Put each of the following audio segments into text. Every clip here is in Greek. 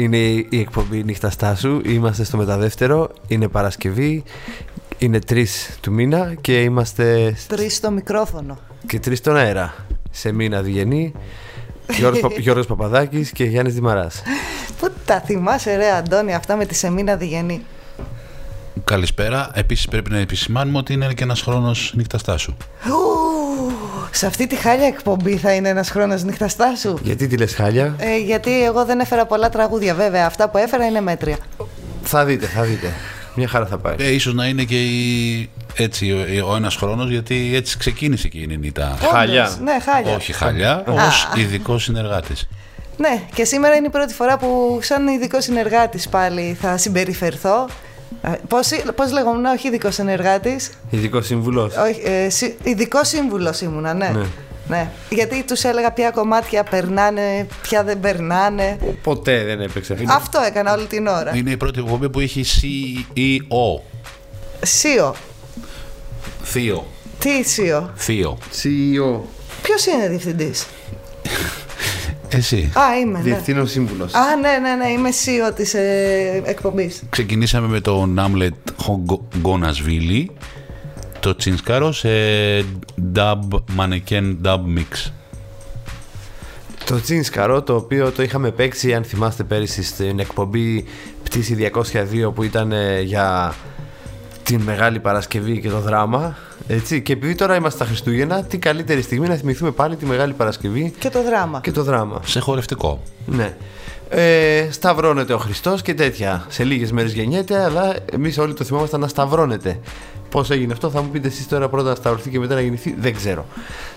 Καλησπέρα. Είναι η εκπομπή Νύχτα Στάσου. Είμαστε στο μεταδεύτερο. Είναι Παρασκευή. Είναι 3 του μήνα και είμαστε. Τρεις στο μικρόφωνο. Και τρεις στον αέρα. Σε μήνα Διγενή. Γιώργος, Πα... Γιώργος Παπαδάκης και Γιάννης Δημαράς. Πού τα θυμάσαι ρε Αντώνη αυτά με τη Σεμίνα Διγενή. Καλησπέρα. Επίσης πρέπει να επισημάνουμε ότι είναι και ένας χρόνος νύχτα σου. Σε αυτή τη χάλια εκπομπή θα είναι ένας χρόνος νύχτα σου. Γιατί τη λες χάλια, Ε, γιατί εγώ δεν έφερα πολλά τραγούδια, βέβαια. Αυτά που έφερα είναι μέτρια. Θα δείτε, θα δείτε. Μια χαρά θα πάει. Ε, ίσως να είναι και η, έτσι ο, ο ένας χρόνος γιατί έτσι ξεκίνησε και η Νινίτα. Χάλια. Όντως, Ναι, χάλια. Όχι χαλιά, ως ειδικό συνεργάτης. Ναι, και σήμερα είναι η πρώτη φορά που σαν ειδικό συνεργάτης πάλι θα συμπεριφερθώ. Ε, Πώς, πώς λέγομαι, όχι ειδικός συνεργάτη. Ειδικός σύμβουλος. ειδικός σύμβουλος ήμουνα, ναι. Ναι. ναι. Γιατί τους έλεγα ποια κομμάτια περνάνε, ποια δεν περνάνε. Ποτέ δεν έπαιξε αυτό. Αυτό έκανα όλη την ώρα. Είναι η πρώτη εκπομπή που έχει CEO. Σίο. Θείο. Τι Σίο. Θείο. CEO. Ποιος είναι διευθυντής; Εσύ. Α, είμαι. Ναι. Διευθύνων σύμβουλος. Α, ναι, ναι, ναι, είμαι CEO της ε, εκπομπής. Ξεκινήσαμε με το Νάμλετ Γκόνασβίλη, το Τσινσκάρος σε dub, mannequin dub mix. Το Τζίνσκαρο, το οποίο το είχαμε παίξει, αν θυμάστε πέρυσι, στην εκπομπή Πτήση 202 που ήταν ε, για την Μεγάλη Παρασκευή και το δράμα. Έτσι. Και επειδή τώρα είμαστε στα Χριστούγεννα, τι καλύτερη στιγμή να θυμηθούμε πάλι τη Μεγάλη Παρασκευή Και το δράμα. και το δράμα. Σε χορευτικό. Ναι. Ε, σταυρώνεται ο Χριστός και τέτοια. Σε λίγες μέρες γεννιέται, αλλά εμείς όλοι το θυμόμαστε να σταυρώνεται. Πώς έγινε αυτό, θα μου πείτε εσείς τώρα πρώτα να σταυρωθεί και μετά να γεννηθεί. Δεν ξέρω.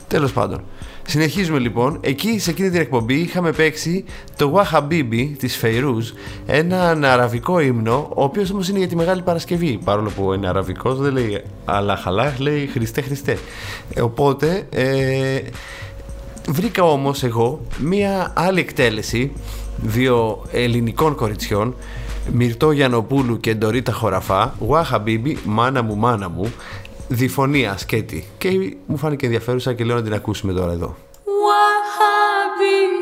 Τέλος πάντων. Συνεχίζουμε λοιπόν. Εκεί σε εκείνη την εκπομπή είχαμε παίξει το Wahabibi της Φεϊρούζ, έναν αραβικό ύμνο, ο οποίος όμως είναι για τη Μεγάλη Παρασκευή. Παρόλο που είναι αραβικός, δεν λέει Αλλά χαλάχ, λέει Χριστέ Χριστέ. Ε, οπότε ε, Βρήκα όμως εγώ μία άλλη εκτέλεση δύο ελληνικών κοριτσιών Μυρτώ Γιανοπούλου και Ντορίτα Χωραφά Γουάχα Μπίμπι, μάνα μου, μάνα μου Διφωνία σκέτη Και μου φάνηκε ενδιαφέρουσα και λέω να την ακούσουμε τώρα εδώ وحبيبي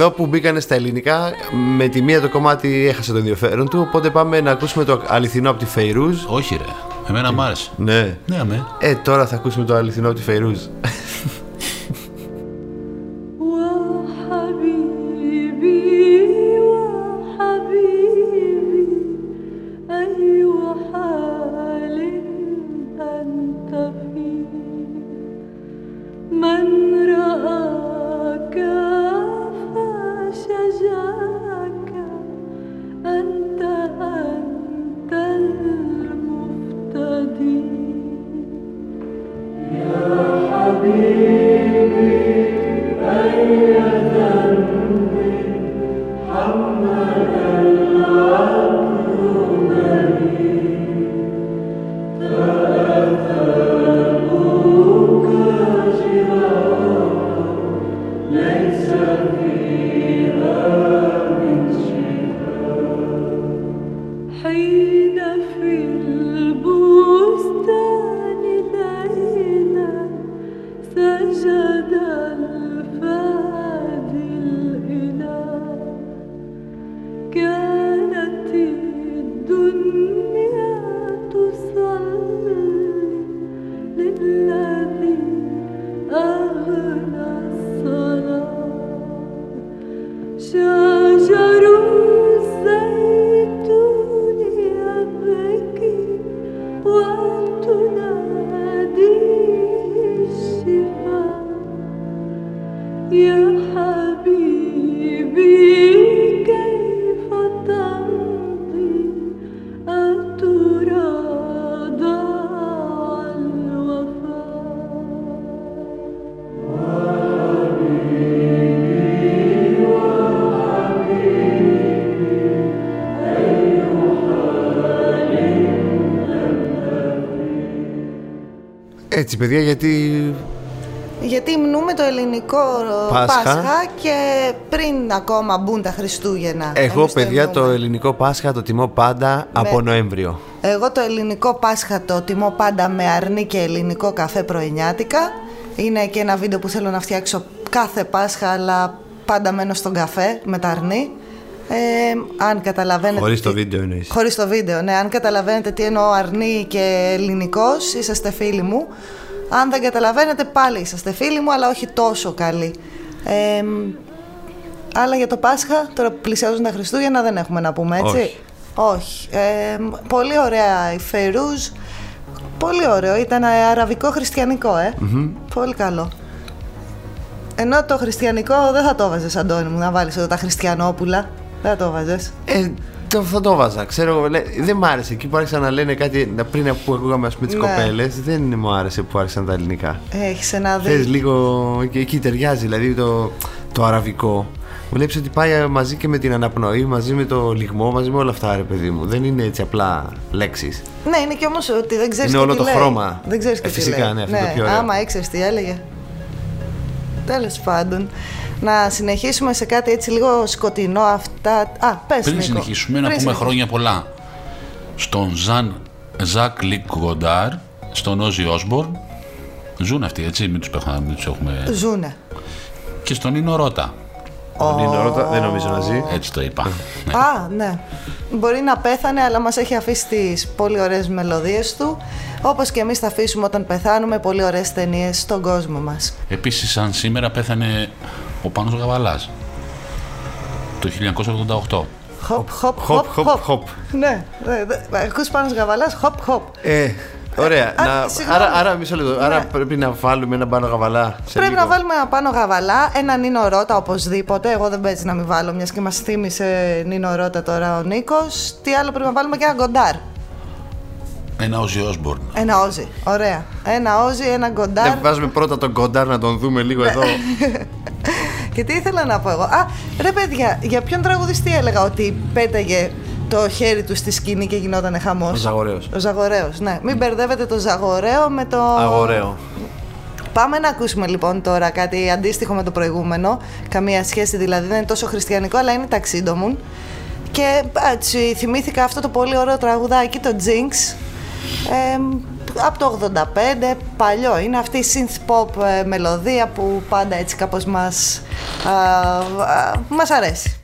Εδώ που μπήκανε στα ελληνικά Με τη μία το κομμάτι έχασε το ενδιαφέρον του Οπότε πάμε να ακούσουμε το αληθινό από τη Φεϊρούζ Όχι ρε, εμένα μ' άρεσε. Ναι Ναι, αμέ. Ε, τώρα θα ακούσουμε το αληθινό από τη Φεϊρούζ Έτσι, παιδιά, γιατί. Γιατί μνούμε το ελληνικό Πάσχα. Πάσχα, και πριν ακόμα μπουν τα Χριστούγεννα. Εγώ, εμείς το παιδιά, το εννοούμε. ελληνικό Πάσχα το τιμώ πάντα από Νοέμβριο. Εγώ το ελληνικό Πάσχα το τιμώ πάντα με αρνί και ελληνικό καφέ πρωινιάτικα. Είναι και ένα βίντεο που θέλω να φτιάξω κάθε Πάσχα, αλλά πάντα μένω στον καφέ με τα αρνί. Ε, αν καταλαβαίνετε. Χωρίς το τι- βίντεο εννοείς. Χωρίς το βίντεο, ναι. Αν καταλαβαίνετε τι εννοώ αρνί και ελληνικός, είσαστε φίλοι μου. Αν δεν καταλαβαίνετε, πάλι είσαστε φίλοι μου, αλλά όχι τόσο καλοί. Ε, άλλα για το Πάσχα, τώρα που πλησιάζουν τα Χριστούγεννα, δεν έχουμε να πούμε, έτσι; Όχι. Όχι. Ε, πολύ ωραία η Φερούζ. Πολύ ωραίο. Ήταν αραβικό χριστιανικό, ε. Πολύ καλό. Ενώ το χριστιανικό δεν θα το βάζες, Αντώνη μου, να βάλεις εδώ τα χριστιανόπουλα. Δεν θα το βάζες. Ε, το, θα το βάζα. Ξέρω, εγώ, λέ- δεν μ' άρεσε. Εκεί που άρχισαν να λένε κάτι να- πριν που ακούγαμε ας πούμε, τις Ναι. κοπέλες, δεν μου άρεσε που άρχισαν τα ελληνικά. Έχεις ένα Θες δίκιο. λίγο. και εκεί ταιριάζει, δηλαδή το, το αραβικό. Βλέπεις ότι πάει μαζί και με την αναπνοή, μαζί με το λιγμό, μαζί με όλα αυτά, ρε παιδί μου. Δεν είναι έτσι απλά λέξεις. Ναι, είναι και όμως ότι δεν ξέρεις Είναι και όλο τι το λέει. χρώμα. Δεν ξέρεις Ε, και τι φυσικά, λέει. ναι, αυτό το πιο ωραίο. Άμα ήξερες τι έλεγε. Τέλος πάντων. Να συνεχίσουμε σε κάτι έτσι λίγο σκοτεινό αυτά. Α, πες Πριν Νίκο. συνεχίσουμε, να Πριν πούμε συνεχίσουμε. χρόνια πολλά στον Ζαν Ζαν Λικ Γκοντάρ, στον Όζι Όσμπορν. Ζουν αυτοί, έτσι, μην τους, πέχα- μην τους έχουμε. Ζούνε. Και στον Νίνο Ρώτα. δεν νομίζω να ζει. Έτσι το είπα. Ναι. Α, ναι. Μπορεί να πέθανε, αλλά μας έχει αφήσει τις πολύ ωραίες μελωδίες του. Όπως και εμείς θα αφήσουμε όταν πεθάνουμε πολύ ωραίες ταινίες στον κόσμο μας. Επίσης, σαν σήμερα πέθανε ο Πάνος Γαβαλάς. Το 1988. Χοπ, χοπ, Χοπ, χοπ, χοπ, χοπ. χοπ. Ναι, ναι, ναι. ακούς Πάνο Γαβαλά, χοπ, χοπ. Ε, ωραία. Α, να, συγγνώμη. άρα, άρα, μισό λεπτό. Άρα Ναι. πρέπει να βάλουμε ένα Πάνο Γαβαλά. Σε Πρέπει λίγο. να βάλουμε ένα Πάνο Γαβαλά, ένα Νίνο Ρώτα οπωσδήποτε. Εγώ δεν παίζει να μην βάλω, μιας και μας θύμισε Νίνο Ρώτα τώρα ο Νίκος. Τι άλλο πρέπει να βάλουμε και ένα Γκοντάρ. Ένα Όζι Όσμπορν. Ένα Όζι. Ωραία. Ένα Όζι, ένα Γκοντάρ. Δεν βάζουμε πρώτα τον Γκοντάρ να τον δούμε λίγο εδώ. Και τι ήθελα να πω εγώ. Α, ρε παιδιά, για ποιον τραγουδιστή έλεγα ότι πέταγε το χέρι του στη σκηνή και γινόταν χαμός; Ο Ζαγορέος. Ο Ζαγορέος, ναι. Μην μπερδεύετε το Ζαγορέο με το. Αγοραίο. Πάμε να ακούσουμε λοιπόν τώρα κάτι αντίστοιχο με το προηγούμενο. Καμία σχέση δηλαδή, δεν είναι τόσο χριστιανικό, αλλά είναι ταξίντομουν. Και έτσι θυμήθηκα αυτό το πολύ ωραίο τραγουδάκι, το Jinx. Ε, από το 85, παλιό. Είναι αυτή η synth pop ε, μελωδία που πάντα έτσι κάπως μας, α, α, μας αρέσει.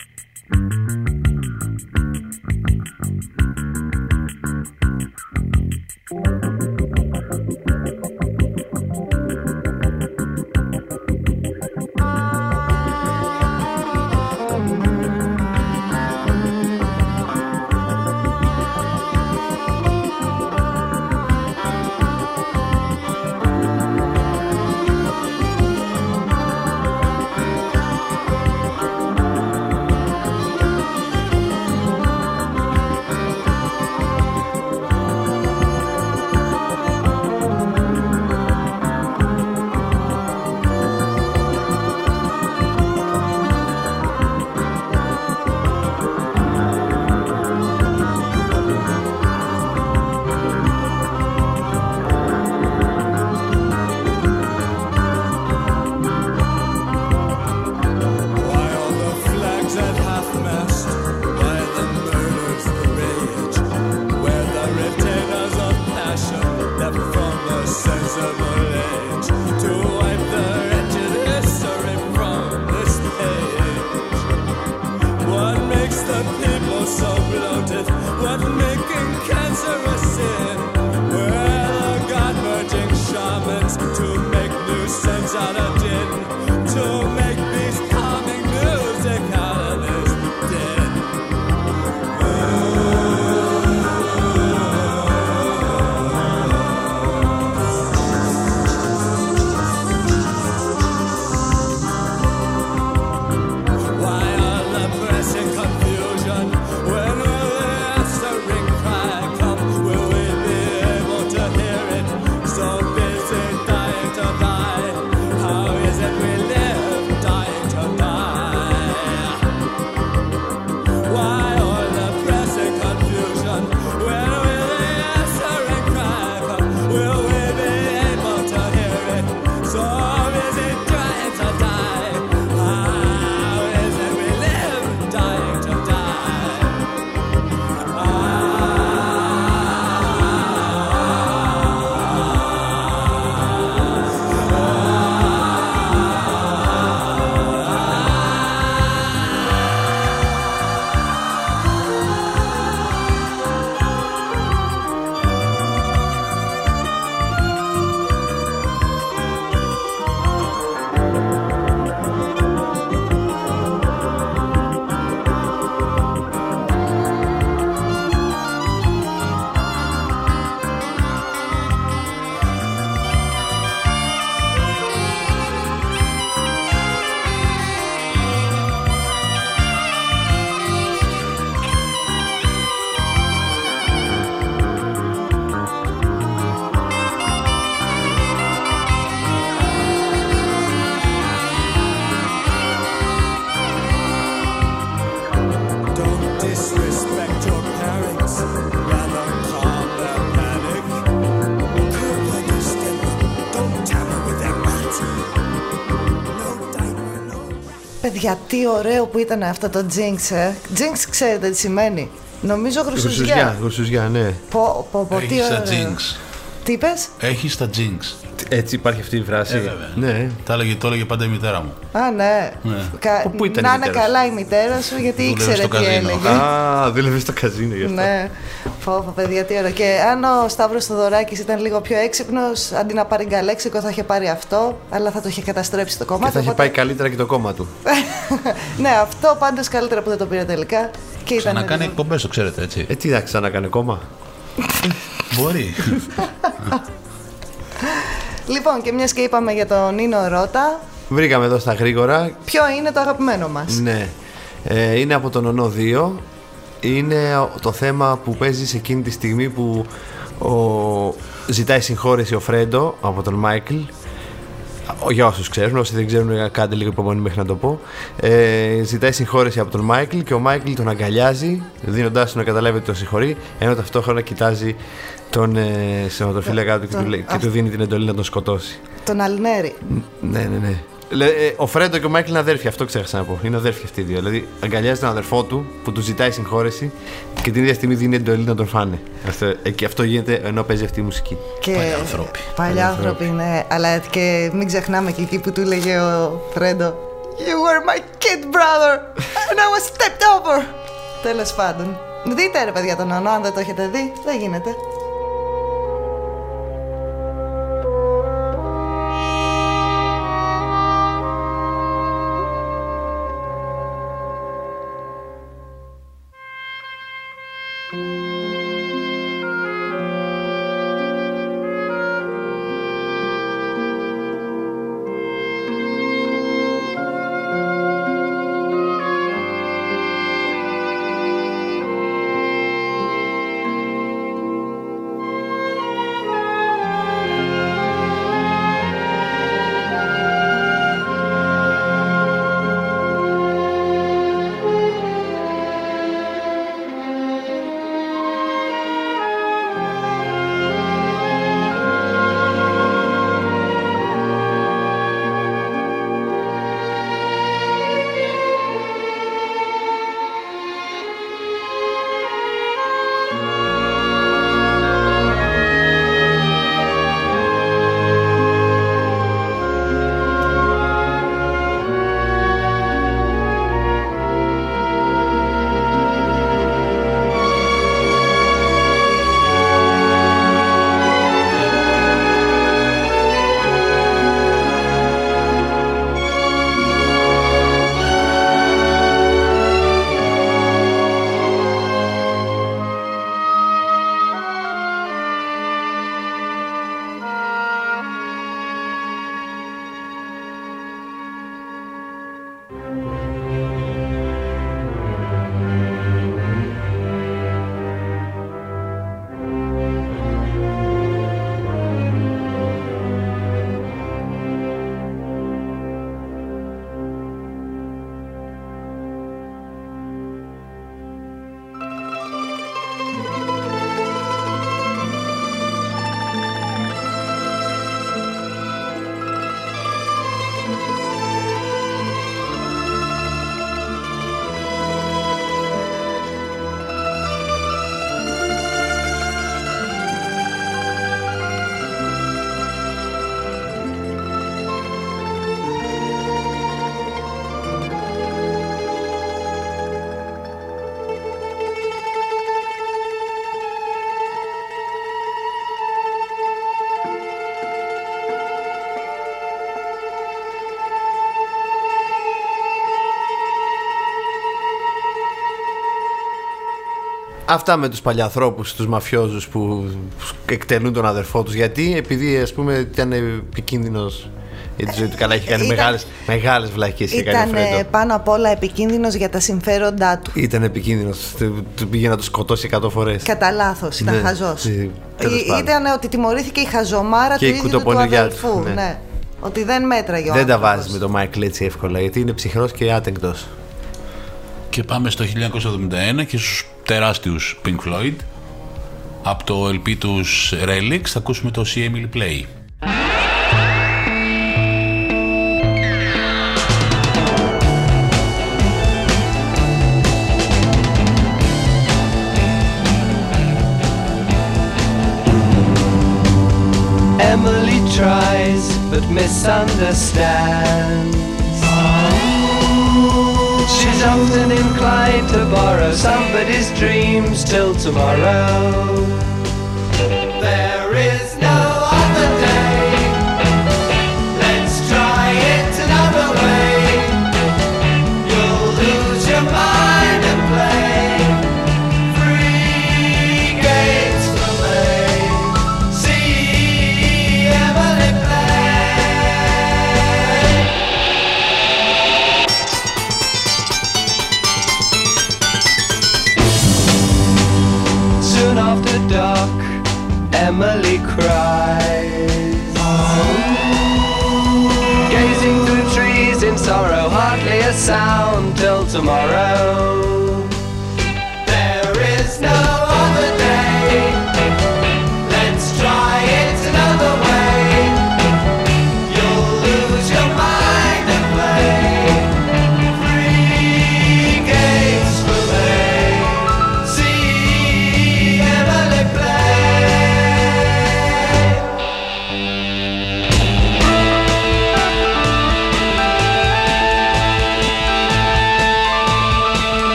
Παιδιά, τι ωραίο που ήταν αυτό το Jinx, ε. Jinx, ξέρετε τι σημαίνει. Νομίζω Γρουσουζιά, γρουσουζιά. γρουσουζιά, ναι. Πω, πω, πω, τι Έχεις τα ωραίο. jinx. Τι είπες; Έχεις τα jinx. Έτσι υπάρχει αυτή η φράση. Ε, βέβαια. ναι. Τα έλεγε, το έλεγε πάντα η μητέρα μου. Α, ναι. Ναι. Κα- Από πού ήταν η να είναι μητέρα σου; καλά η μητέρα σου, γιατί Δούλευε ήξερε στο τι καζίνο. έλεγε. Α, δούλευε στο καζίνο γι' αυτό. Ναι, πω, πω, παιδιά, τι ωραίο. Και αν ο Σταύρος Θοδωράκης ήταν λίγο πιο έξυπνος, αντί να πάρει γκαλέξικο, θα είχε πάρει αυτό, αλλά θα το είχε καταστρέψει το Και κομμάτι. θα έχει οπότε- πάει καλύτερα και το κόμμα του. ναι, αυτό πάντως καλύτερα που δεν το πήρε τελικά. Και ήταν. Ξανακάνει λίγο- εκπομπές, το ξέρετε έτσι. Ε, τι θα ξανακάνε κόμμα; Μπορεί. Λοιπόν, και μιας και είπαμε για τον Νίνο Ρώτα, Βρήκαμε εδώ στα γρήγορα. ποιο είναι το αγαπημένο μας; Ναι. Ε, είναι από τον Ονό 2. Είναι το θέμα που παίζει σε εκείνη τη στιγμή που ο... ζητάει συγχώρεση ο Φρέντο από τον Μάικλ. Ο- Για όσους ξέρουν, όσοι δεν ξέρουν, κάντε λίγο υπομονή μέχρι να το πω. Ε, ζητάει συγχώρεση από τον Μάικλ και ο Μάικλ τον αγκαλιάζει, δίνοντάς του να καταλάβει ότι τον συγχωρεί, ενώ ταυτόχρονα κοιτάζει τον ε, σωματοφύλακα του και, του, τον- λέει- και του δίνει την εντολή να τον σκοτώσει. Τον Αλ Νέρι. Ναι, ναι, ναι. Λέ, ε, ο Φρέντο και ο Μάικλ είναι αδέρφια, αυτό ξέχασα να πω. Είναι αδέρφια αυτοί οι δύο. Δηλαδή, αγκαλιάζει τον αδερφό του που του ζητάει συγχώρεση και την ίδια στιγμή δίνει εντολή να τον φάνε. Αυτό, ε, και αυτό γίνεται ενώ παίζει αυτή η μουσική. Και... Παλιά ανθρώποι. Παλιά άνθρωποι, ναι. Αλλά και μην ξεχνάμε και εκεί που του λέγε ο Φρέντο You were my kid brother and I was stepped over. Τέλος πάντων. Δείτε ρε παιδιά τον Ονό, αν δεν το έχετε δει, δεν γίνεται. Αυτά με τους παλιαθρώπους, τους μαφιόζους που εκτελούν τον αδερφό τους. Γιατί, επειδή ας πούμε ήταν επικίνδυνος για τη ζωή του. Καλά, είχε κάνει Ήταν- μεγάλες, μεγάλες βλακίες είχε κάνει ο Ήταν ε, Φρέντο. πάνω απ' όλα επικίνδυνος για τα συμφέροντά του. Ήταν επικίνδυνος. Του, του πήγε να το σκοτώσει 100 φορές. Κατά λάθος, ήταν Ναι, χαζός. ε, τέλος πάντων. Ήταν ότι τιμωρήθηκε η χαζομάρα Και του η ίδιου του, του κουτοπονηριά του, αδελφού. ναι. Ναι. Ότι δεν μέτραγε ο Δεν τα άνθρωπος. βάζεις με το Μάικλ έτσι εύκολα, γιατί είναι ψυχρός και άτεγκτος. Και πάμε στο 1971 και στους τεράστιους Pink Floyd από το LP τους Relics θα ακούσουμε το See Emily Play Emily tries but misunderstands She's often inclined to borrow somebody's dreams till tomorrow. Tomorrow.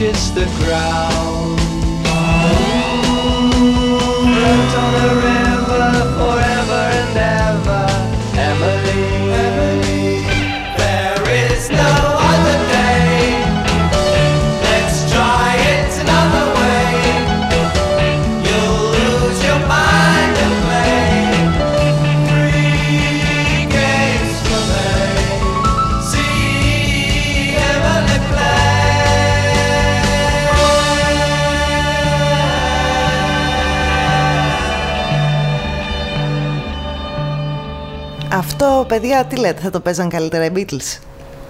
reaches the ground. Παιδιά, τι λέτε, θα το παίζαν καλύτερα οι Beatles;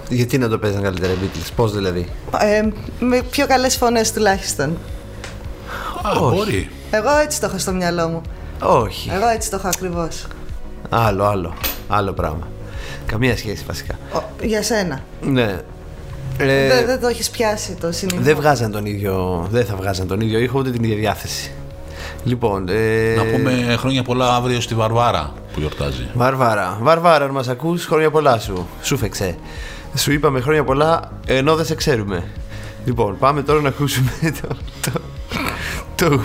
Γιατί να το παίζαν καλύτερα οι Beatles, πώς δηλαδή; Ε, με πιο καλές φωνές τουλάχιστον. Α, Όχι. μπορεί. Εγώ έτσι το έχω στο μυαλό μου. Όχι. Εγώ έτσι το έχω ακριβώς. Άλλο, άλλο. Άλλο πράγμα. Καμία σχέση βασικά. Ο, για σένα. Ναι. Ε, Δεν, δεν το έχεις πιάσει το συνήθως. δεν βγάζαν τον ίδιο. Δεν θα βγάζαν τον ίδιο ήχο ούτε την ίδια διάθεση. Λοιπόν. Ε, Να πούμε χρόνια πολλά αύριο στη Βαρβάρα που γιορτάζει. Βαρβάρα. Βαρβάρα, αν μας ακούς, χρόνια πολλά σου. Σου φεξέ. Σου είπαμε χρόνια πολλά ενώ δεν σε ξέρουμε. Λοιπόν, πάμε τώρα να ακούσουμε το. το, το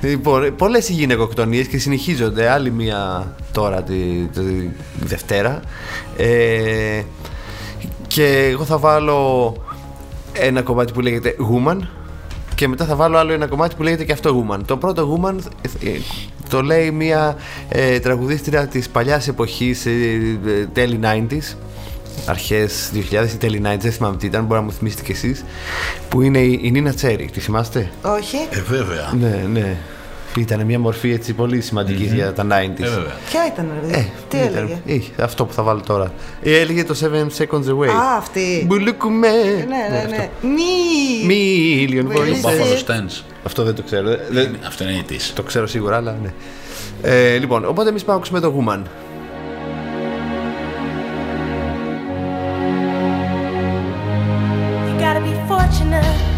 λοιπόν, πολλές οι γυναικοκτονίες και συνεχίζονται. Άλλη μία τώρα τη, τη Δευτέρα. Ε, και εγώ θα βάλω ένα κομμάτι που λέγεται Woman και μετά θα βάλω άλλο ένα κομμάτι που λέγεται και αυτό Woman. Το πρώτο Woman ε, ε, το λέει μια ε, τραγουδίστρια της παλιάς εποχής ε, ε, τέλη 90s αρχές 2000 ή τέλη 90s, δεν θυμάμαι τι ήταν, μπορεί να μου θυμίσετε κι εσείς που είναι η, η Νίνα Τσέρι, τη θυμάστε; Όχι. Ε, βέβαια. Ναι, ναι. Ήταν μια μορφή έτσι πολύ σημαντική για τα 90s. Ε, βέβαια. Ποια ήταν, ρε παιδί. Ε, Τι ήταν- έλεγε; Είχε, αυτό που θα βάλω τώρα. Ε, έλεγε το 7 Seconds Away. Α, αυτή. Μπουλουκουμέ. Ναι, ναι, ναι. Μη. Million Really? Το voices. Buffalo Stance. Αυτό δεν το ξέρω. ε, δεν- Αυτό είναι η της. το ξέρω σίγουρα, αλλά ναι. Ε, λοιπόν, οπότε εμείς πάμε να ακούσουμε το Woman. You gotta be fortunate.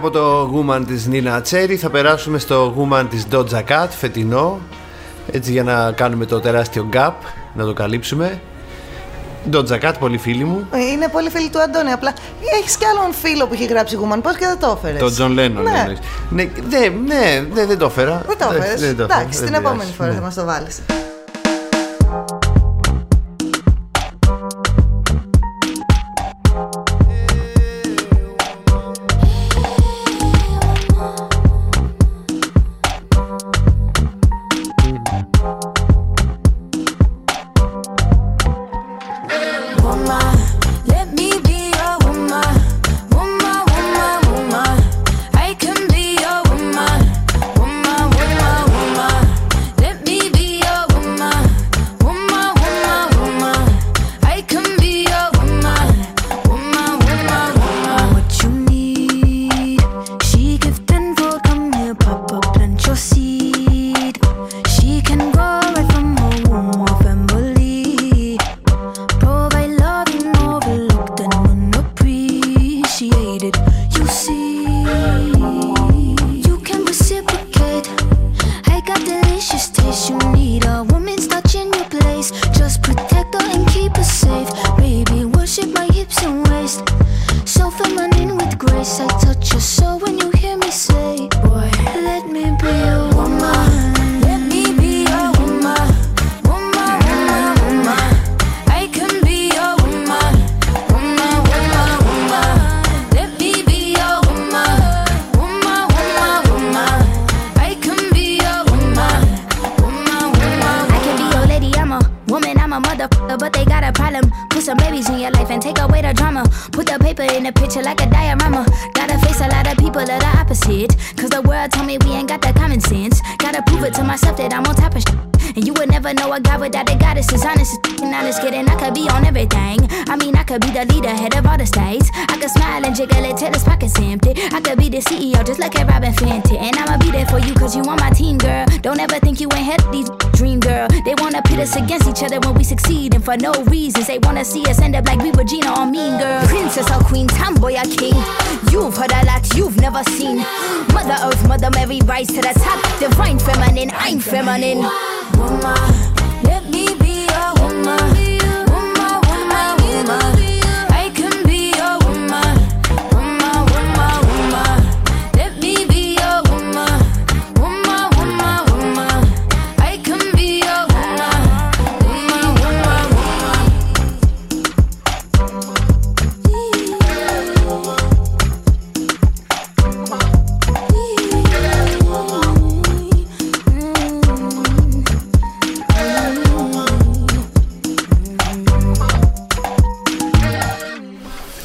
Από το Woman της Nina Cherry θα περάσουμε στο Woman της Doja Cat, φετινό. Έτσι για να κάνουμε το τεράστιο gap, να το καλύψουμε. Doja Cat, πολύ φίλοι μου. Ε, Είναι πολύ φίλοι του Αντώνη. Απλά έχεις κι άλλον φίλο που έχει γράψει Γούμαν. Πώς και δεν το έφερες; Το John Lennon. Ναι. εννοείς. Ναι, ναι, ναι, ναι, δεν το έφερα. Δεν το Εντάξει, έφερες. δεν το έφερα, Εντάξει, δεν την επόμενη πειράζει. φορά Ναι. θα μας το βάλεις.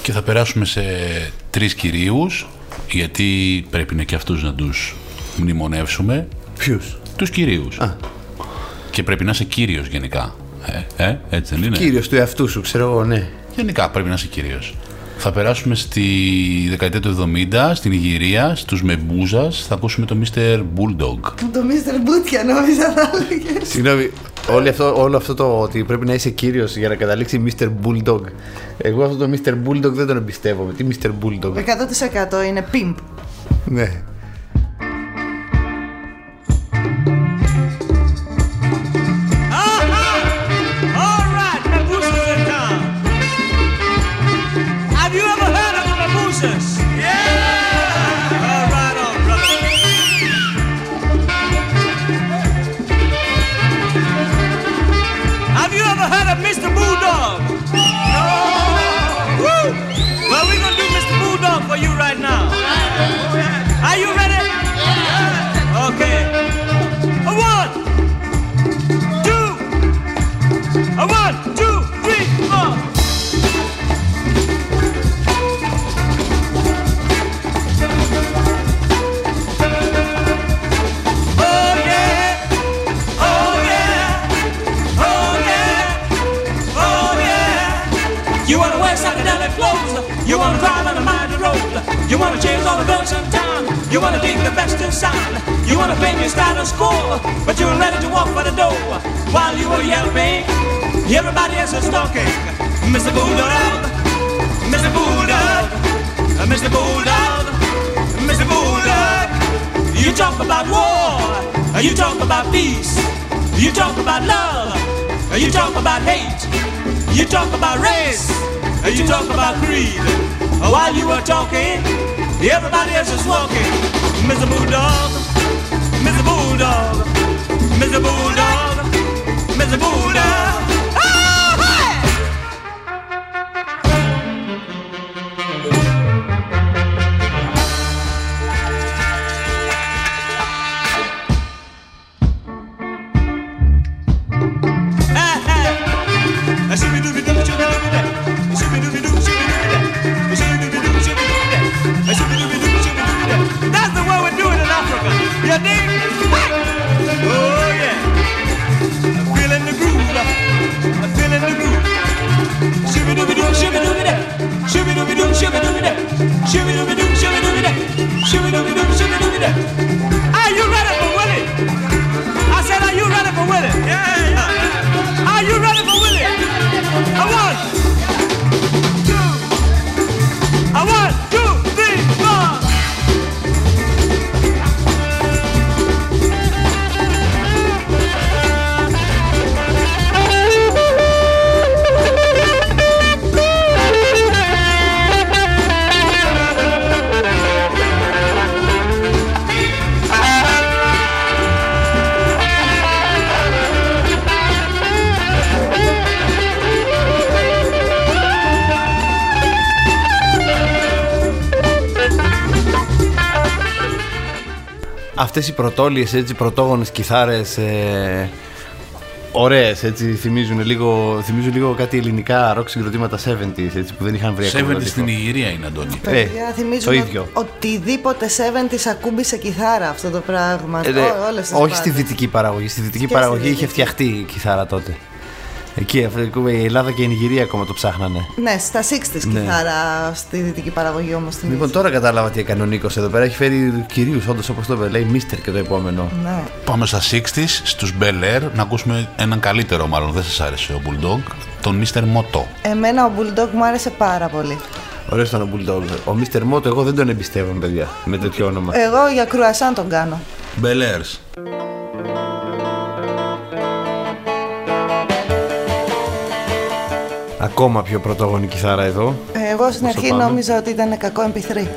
Και θα περάσουμε σε τρεις κυρίους, γιατί πρέπει να και αυτούς να τους μνημονεύσουμε. Ποιους; Τους κυρίους. Και πρέπει να είσαι κύριος γενικά. Ε, ε, έτσι δεν είναι; Κύριος του εαυτού σου, ξέρω εγώ, ναι. Γενικά πρέπει να είσαι κύριος. Θα περάσουμε στη δεκαετία του 70, στην Ιγυρία, στους Μεμπούζας. Θα ακούσουμε το Mr. Bulldog. Το Mr. Μπούτια νόμιζα θα έλεγες. Συγγνώμη, όλο αυτό, όλο αυτό το ότι πρέπει να είσαι κύριος για να καταλήξει Mr. Bulldog. Εγώ αυτό το Mr. Bulldog δεν τον εμπιστεύομαι. Τι Mr. Bulldog; 100% είναι pimp. ναι. Guns in town? You wanna dig the best in sound? You wanna claim your status quo? But you were ready to walk for the door while you were yelping. Everybody else is talking. Mr. Bulldog, Mr. Bulldog, Mr. Bulldog, Mr. Bulldog. You talk about war, you talk about peace, you talk about love, you talk about hate, you talk about race, you talk about creed. While you were talking, everybody else is walking. Mr. Bulldog, Mr. Bulldog, Mr. Bulldog, Mr. Bulldog. Αυτές οι πρωτόλιες, έτσι, πρωτόγονες κιθάρες ε, ωραίες, έτσι, θυμίζουν λίγο, θυμίζουν λίγο κάτι ελληνικά ροκ συγκροτήματα 70s, έτσι, που δεν είχαν βρει ακόμα. 70 το στην δίσκο. Ιγυρία είναι, Αντώνη. Ε, Παιδιά, θυμίζουν το ίδιο. οτιδήποτε 70's ακούμπησε κιθάρα αυτό το πράγμα. Ε, ναι, Ό- όλες τις όχι μπάντες. στη δυτική παραγωγή. Στη δυτική Και παραγωγή στη είχε δυτική. φτιαχτεί η κιθάρα τότε. Εκεί, αυτό, η Ελλάδα και η Νιγηρία ακόμα το ψάχνανε. Ναι, στα 60's Ναι. κιθάρα στη δυτική παραγωγή όμως. Λοιπόν, τώρα κατάλαβα τι έκανε ο Νίκος εδώ πέρα. Έχει φέρει κυρίως, όντως όπως το είπε, λέει Μίστερ και το επόμενο. Ναι. Πάμε στα 60s, στους Bel Air, να ακούσουμε έναν καλύτερο μάλλον, δεν σας άρεσε ο Bulldog, τον Mr. Moto. Εμένα ο Bulldog μου άρεσε πάρα πολύ. Ωραίος ήταν ο Bulldog. Ο Μίστερ Μότο, εγώ δεν τον εμπιστεύομαι, παιδιά, με τέτοιο όνομα. Εγώ για κρουασάν τον κάνω. Bel Airs. Ακόμα πιο πρωτόγονη κιθάρα εδώ. Εγώ στην Όσο αρχή πάμε. νόμιζα ότι ήταν κακό MP3.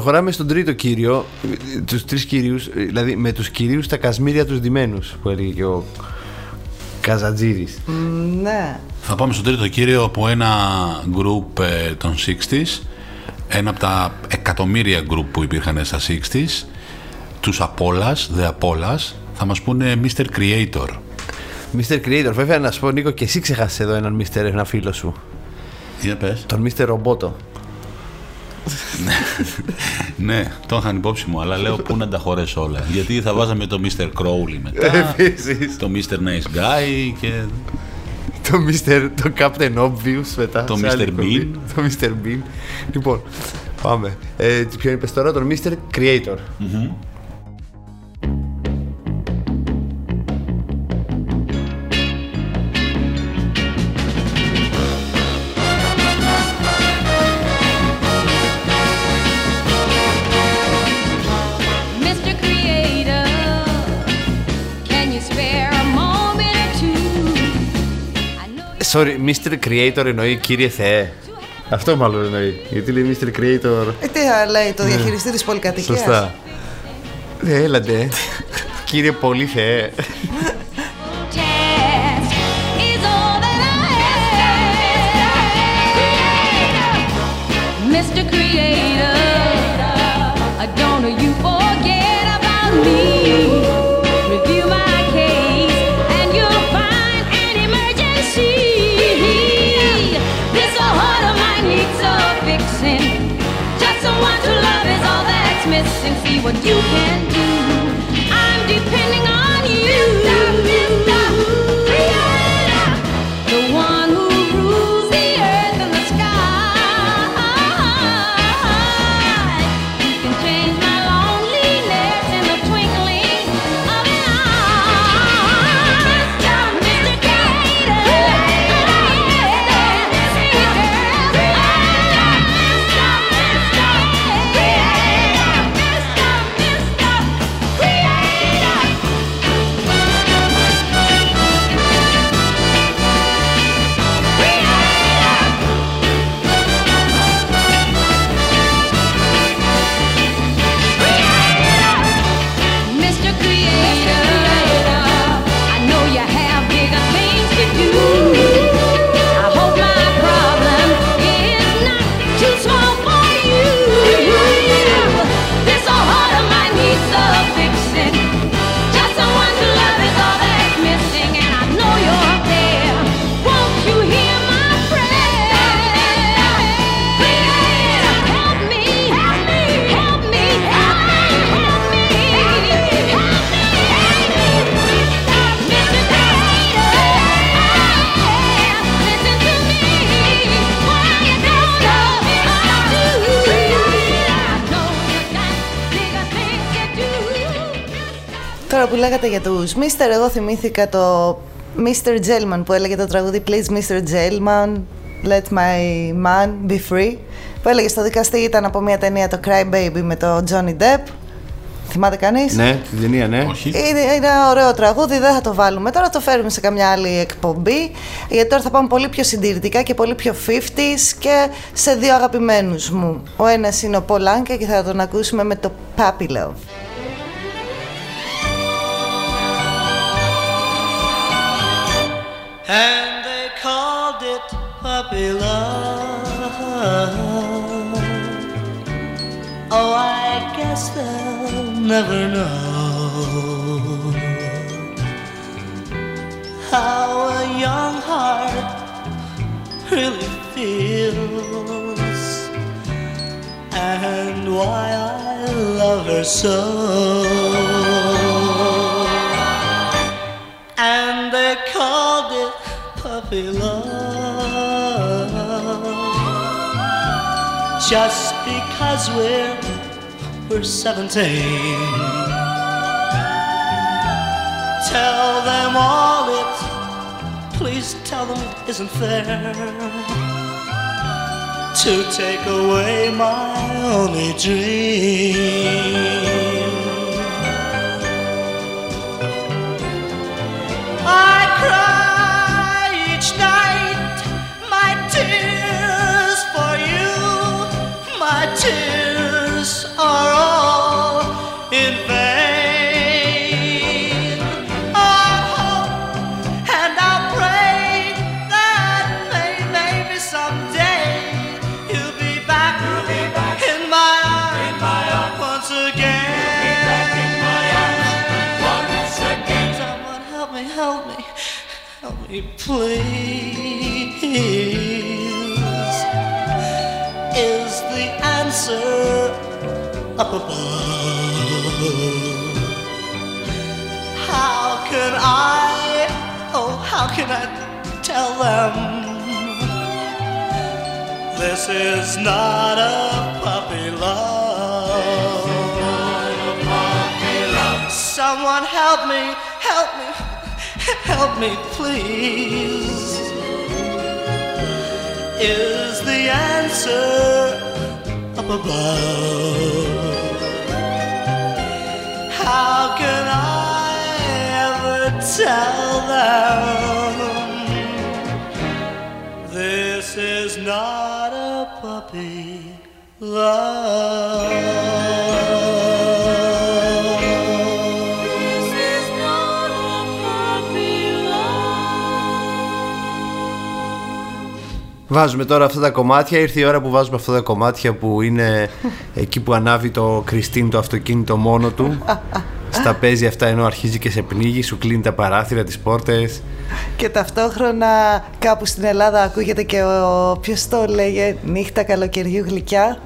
Προχωράμε στον τρίτο κύριο, τους τρεις κυρίους, δηλαδή με τους κυρίους τα κασμίρια τους ντυμένους, που έλεγε και ο Καζατζήρης. Ναι. Θα πάμε στον τρίτο κύριο από ένα group ε, των 60s, ένα από τα εκατομμύρια group που υπήρχαν στα 60s, τους Apollas, The Apollas. Θα μας πούνε Mr. Creator. Mr. Creator, βέβαια να σου πω Νίκο και εσύ ξεχάσεις εδώ έναν Mr. ένα φίλο σου. Για πες. Τον Mr. Ρομπότο. Ναι, το είχαν υπόψη μου, αλλά λέω πού να τα χωρέσω όλα. Γιατί θα βάζαμε το Mr. Crowley μετά, Επίσης. το Mr. Nice Guy και το Mr. το Captain Obvious μετά. Το σε Mr. άλλη εκπομπή. Bean. Το Mr. Bean. Λοιπόν, πάμε. Ε, ποιον είπες τώρα, τον Mr. Creator. Sorry, Mr. Creator εννοεί κύριε Θεέ. Αυτό μάλλον εννοεί. Γιατί λέει Mr. Creator. Ε, τι θα λέει το διαχειριστή της πολυκατοικίας. Σωστά. Ναι, έλατε. κύριε πολύ Θεέ. What you can do. Τώρα που λέγατε για τους Mr. Εγώ θυμήθηκα το Mr. Gellman που έλεγε το τραγούδι Please Mr. Gellman, Let my man be free που έλεγε στο δικαστή ήταν από μια ταινία το Cry Baby με το Johnny Depp Θυμάται κανείς; ναι, την ταινία, ναι. όχι. Είναι, είναι ένα ωραίο τραγούδι, δεν θα το βάλουμε τώρα, το φέρουμε σε καμιά άλλη εκπομπή. Γιατί τώρα θα πάμε πολύ πιο συντηρητικά και πολύ πιο 50s και σε δύο αγαπημένους μου. Ο ένας είναι ο Πολάνκα και θα τον ακούσουμε με το Puppy Love. And they called it puppy love. Oh, I guess they'll never know how a young heart really feels and why I love her so and they called it love. Just because we're we're 17 tell them all it please tell them it isn't fair. To take away my only dream please. Is the answer up above? How can I, oh, how can I tell them this is not a puppy love? Someone help me, help me, help me, please. Is the answer up above? How can I ever tell them this is not a puppy love? Βάζουμε τώρα αυτά τα κομμάτια. Ήρθε η ώρα που βάζουμε αυτά τα κομμάτια που είναι εκεί που ανάβει το Κριστίν το αυτοκίνητο μόνο του. Στα παίζει αυτά ενώ αρχίζει και σε πνίγει, σου κλείνει τα παράθυρα, τις πόρτες. Και ταυτόχρονα κάπου στην Ελλάδα ακούγεται και ο. Ποιος το λέγε, νύχτα καλοκαιριού γλυκιά.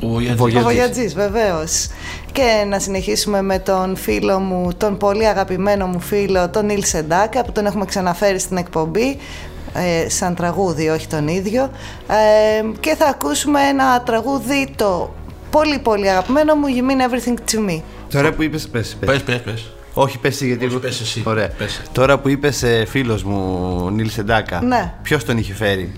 Ο Βογιατζής. Βογιατζής. Ο Βογιατζής, βεβαίως. Και να συνεχίσουμε με τον φίλο μου, τον πολύ αγαπημένο μου φίλο, τον Νίλ Σεντάκα, που τον έχουμε ξαναφέρει στην εκπομπή. Ε, σαν τραγούδι, όχι τον ίδιο. Ε, και θα ακούσουμε ένα τραγούδι το πολύ πολύ αγαπημένο μου, You Mean Everything to Me. Τώρα που είπες, πες, πες. Πες, πες, πες. Όχι, πες εσύ, γιατί Όχι, εγώ... πες εσύ. Ωραία. Πες. Τώρα που είπες ε, φίλος μου, Νίλ Σεντάκα, Ναι. ποιος τον είχε φέρει;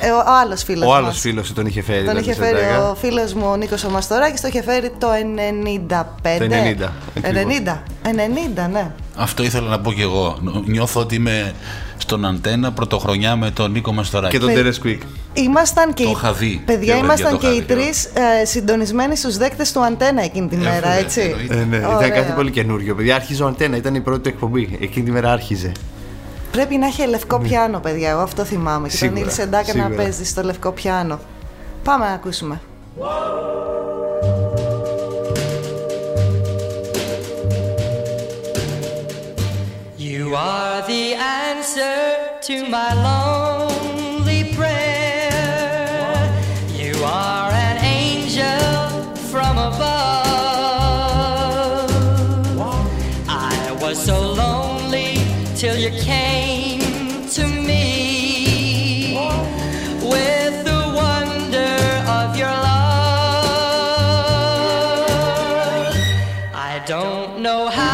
Ε, ο, ο άλλος φίλος Ο μας. άλλος φίλος σου τον είχε φέρει. Τον τον είχε Νίλ φέρει Σεντάκα. ο φίλος μου ο Νίκος ο Μαστοράκης, το είχε φέρει το 95. Το 90, ακριβώς. 90, 90, ναι. Αυτό ήθελα να πω κι εγώ. Νιώθω ότι είμαι στον αντένα πρωτοχρονιά με τον Νίκο Μαστοράκη. Και τον Παι- Τέρες Κουίκ. Ήμασταν και, Το οι- είχα δει. παιδιά, Και ήμασταν το και είχα οι δει, τρεις ε, συντονισμένοι στους δέκτες του Αντένα εκείνη τη Ε, μέρα, βέβαια, έτσι. εννοείται. Ε, ναι, ήταν Ωραία. κάτι πολύ καινούριο. Παιδιά, άρχιζε ο Αντένα, ήταν η πρώτη του εκπομπή. Εκείνη τη μέρα άρχιζε. Πρέπει να έχει λευκό πιάνο, παιδιά. Εγώ αυτό θυμάμαι. Και τον Σίγουρα, Νίλ Σεντάκα να σίγουρα. παίζει στο λευκό πιάνο. Πάμε να ακούσουμε. You are the answer to my lonely prayer. You are an angel from above. I was so lonely till you came to me with the wonder of your love. I don't know how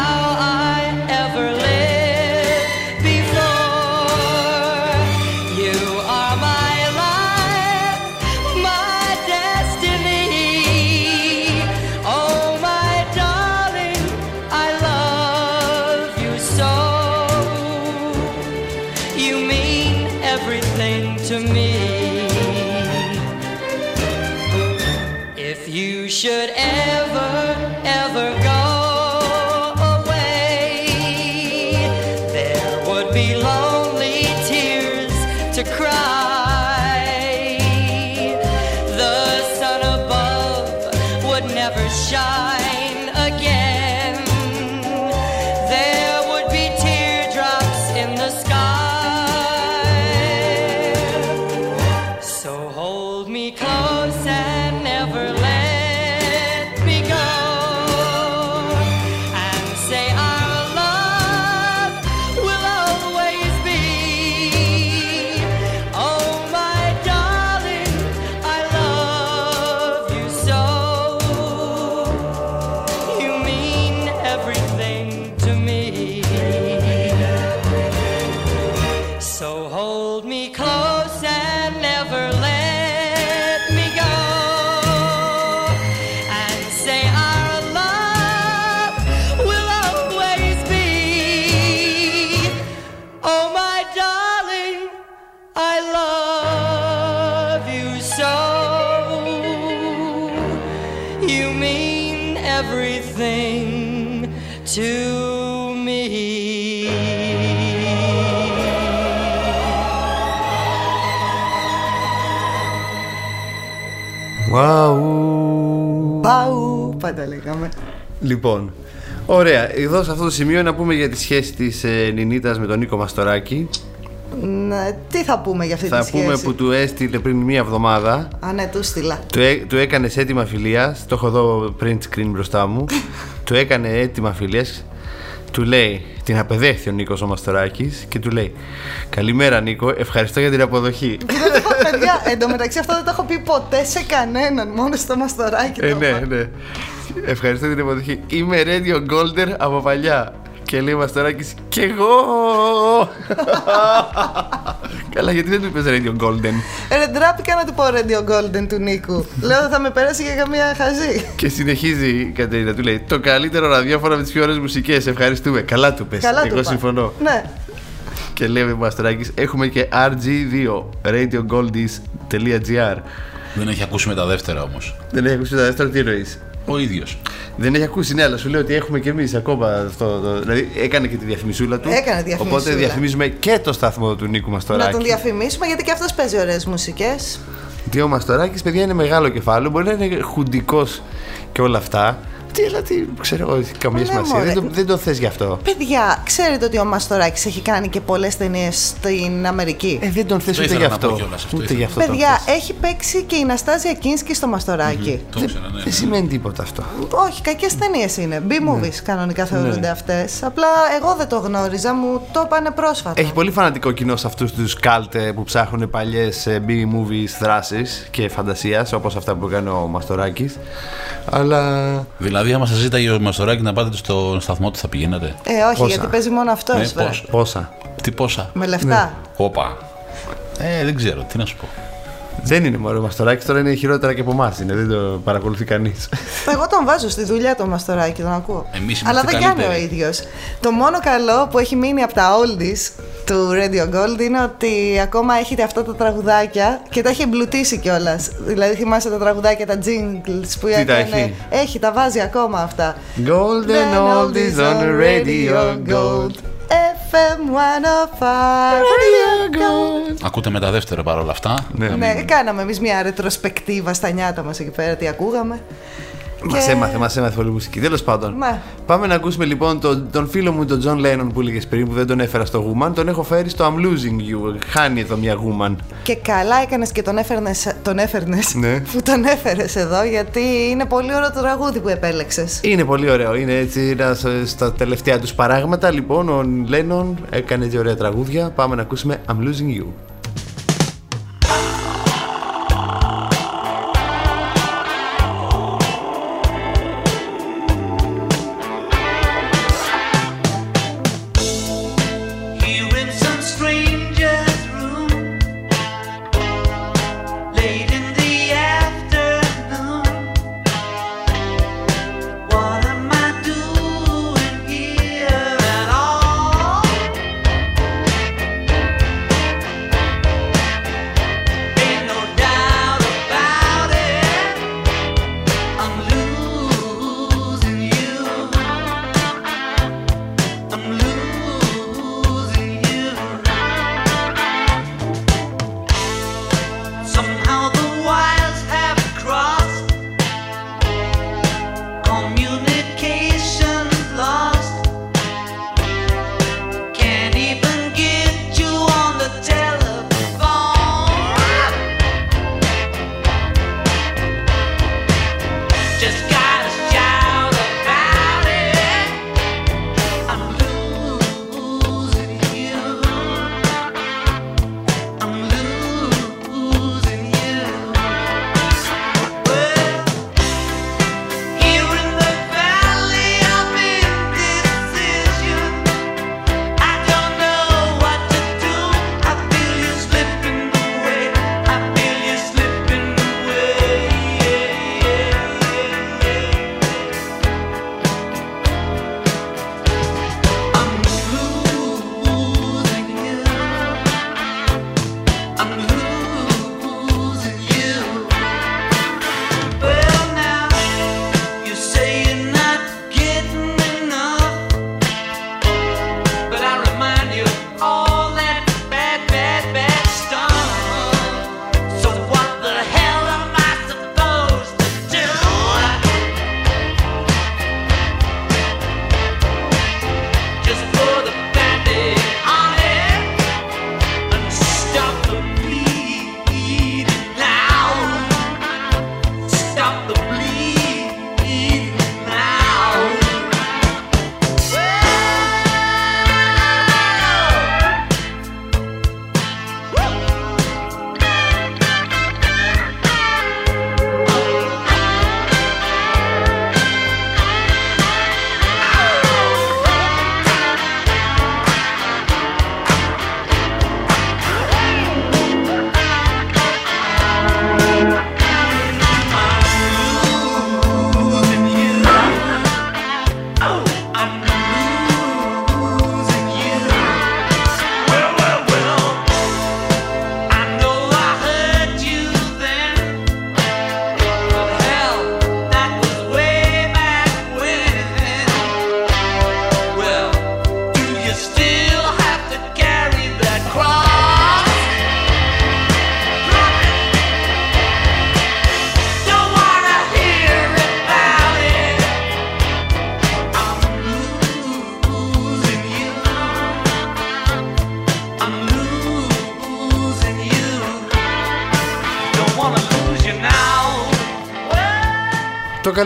Λοιπόν, ωραία. Εδώ σε αυτό το σημείο να πούμε για τη σχέση της ε, Νινίτας με τον Νίκο Μαστοράκη. Ναι, τι θα πούμε για αυτή Θα τη σχέση; πούμε που του έστειλε πριν μία εβδομάδα. Α, ναι, του στείλα. Του, έ- του έκανες έτοιμα φιλίας. Το έχω εδώ print screen μπροστά μου. του έκανε έτοιμα φιλίας. Του λέει, την απεδέχθη ο Νίκος ο Μαστοράκης και του λέει Καλημέρα Νίκο, ευχαριστώ για την αποδοχή. Δεν το πω, παιδιά, εντωμεταξύ αυτό δεν το έχω πει ποτέ σε κανέναν, μόνο στο μαστοράκι ε, το ναι, είπα. ναι. Ευχαριστώ για την αποδοχή. Είμαι Radio Golden από παλιά. Και λέει ο Μαστοράκης και εγώ. Καλά, γιατί δεν του είπες Radio Golden; Ρε, ντράπηκα να του πω Radio Golden του Νίκου. Λέω θα με περάσει για καμία χαζή. Και συνεχίζει η Κατερίνα, του λέει: Το καλύτερο ραδιόφωνο με τις πιο ωραίες μουσικές. Ευχαριστούμε. Καλά του πες. Καλά του Εγώ είπα. συμφωνώ. Ναι. Και λέει ο Μαστράκης Έχουμε και RG2 radiogoldies.gr Δεν έχει ακούσει με τα δεύτερα όμως. Δεν έχει ακούσει το δεύτερο, τι εννοείς. Ο ίδιος. Δεν έχει ακούσει, ναι, αλλά σου λέω ότι έχουμε και εμείς ακόμα αυτό. Το, δηλαδή έκανε και τη διαφημισούλα του. Έκανε διαφημισούλα. Οπότε διαφημίζουμε και το σταθμό του Νίκου Να Μαστοράκη. τον διαφημίσουμε γιατί και αυτός παίζει ωραίες μουσικές. Τι ο Μαστοράκης, παιδιά, είναι μεγάλο κεφάλαιο. Μπορεί να είναι χουντικός και όλα αυτά. Τι, αλλά τι, ξέρω εγώ, έχει καμία Ναι, σημασία. μωρέ. Δεν το, δεν το θες γι' αυτό. Παιδιά, ξέρετε ότι ο Μαστοράκης έχει κάνει και πολλές ταινίες στην Αμερική. Ε, δεν τον θες Το ούτε γι' ήθελα να αυτό. πω κιόλας, αυτό Ούτε ήθελα. γι' αυτό. τον Παιδιά, θες. έχει παίξει και η Ναστάζια Κίνσκι στο Μαστοράκι. Το ήξερα, ναι. Δεν σημαίνει τίποτα αυτό. Όχι, κακές ταινίες είναι. B-movies κανονικά θεωρούνται Ναι. αυτές. Απλά εγώ δεν το γνώριζα, μου το είπανε πρόσφατα. Έχει πολύ φανατικό κοινό σε αυτούς τους καλτ ε, που ψάχνουν παλιές B-movies δράσεις και φαντασίας, όπως αυτά που έκανε ο Μαστοράκη. Αλλά. Δηλαδή, άμα σας ζήταγε ο Μαστοράκη να πάτε στον σταθμό του, θα πηγαίνατε; Ε, όχι, Πόσα; γιατί παίζει μόνο αυτός. Ναι, πώς. Πόσα; Τι πόσα; Με λεφτά. Ναι. Όπα. Ε, δεν ξέρω, τι να σου πω. Δεν είναι μόνο ο Μαστοράκης, τώρα είναι χειρότερα και από εμάς. Δεν το παρακολουθεί κανείς. Εγώ τον βάζω στη δουλειά το Μαστοράκι, τον ακούω. Εμείς Αλλά είμαστε δεν κάνει ο καλύτεροι. ίδιος. Το μόνο καλό που έχει μείνει από τα oldies του Radio Gold είναι ότι ακόμα έχει αυτά τα τραγουδάκια και τα έχει εμπλουτίσει κιόλας. Δηλαδή θυμάσαι τα τραγουδάκια, τα jingles που Τι τα έκανε; έχει; Έχει, τα βάζει ακόμα αυτά. Golden oldies on the radio gold. FM 105 Radio Gold. Ακούτε με τα δεύτερα παρόλα αυτά. Ναι. Ναι, κάναμε εμείς μια ρετροσπεκτίβα στα νιάτα μας εκεί πέρα, τι ακούγαμε. Μας έμαθε, μας έμαθε πολύ μουσική. Τέλος πάντων. Ναι. Πάμε να ακούσουμε λοιπόν τον, τον φίλο μου, τον Τζον Lennon που έλεγε πριν, που δεν τον έφερα στο Woman. Τον έχω φέρει στο I'm losing you. Χάνει εδώ μια Woman. Και καλά έκανες και τον έφερνες τον έφερνες, Ναι. που τον έφερες εδώ, γιατί είναι πολύ ωραίο το τραγούδι που επέλεξες. Είναι πολύ ωραίο. Είναι έτσι ένα στα τελευταία τους παράγματα. Λοιπόν, ο Lennon έκανε έτσι ωραία τραγούδια. Πάμε να ακούσουμε I'm losing you.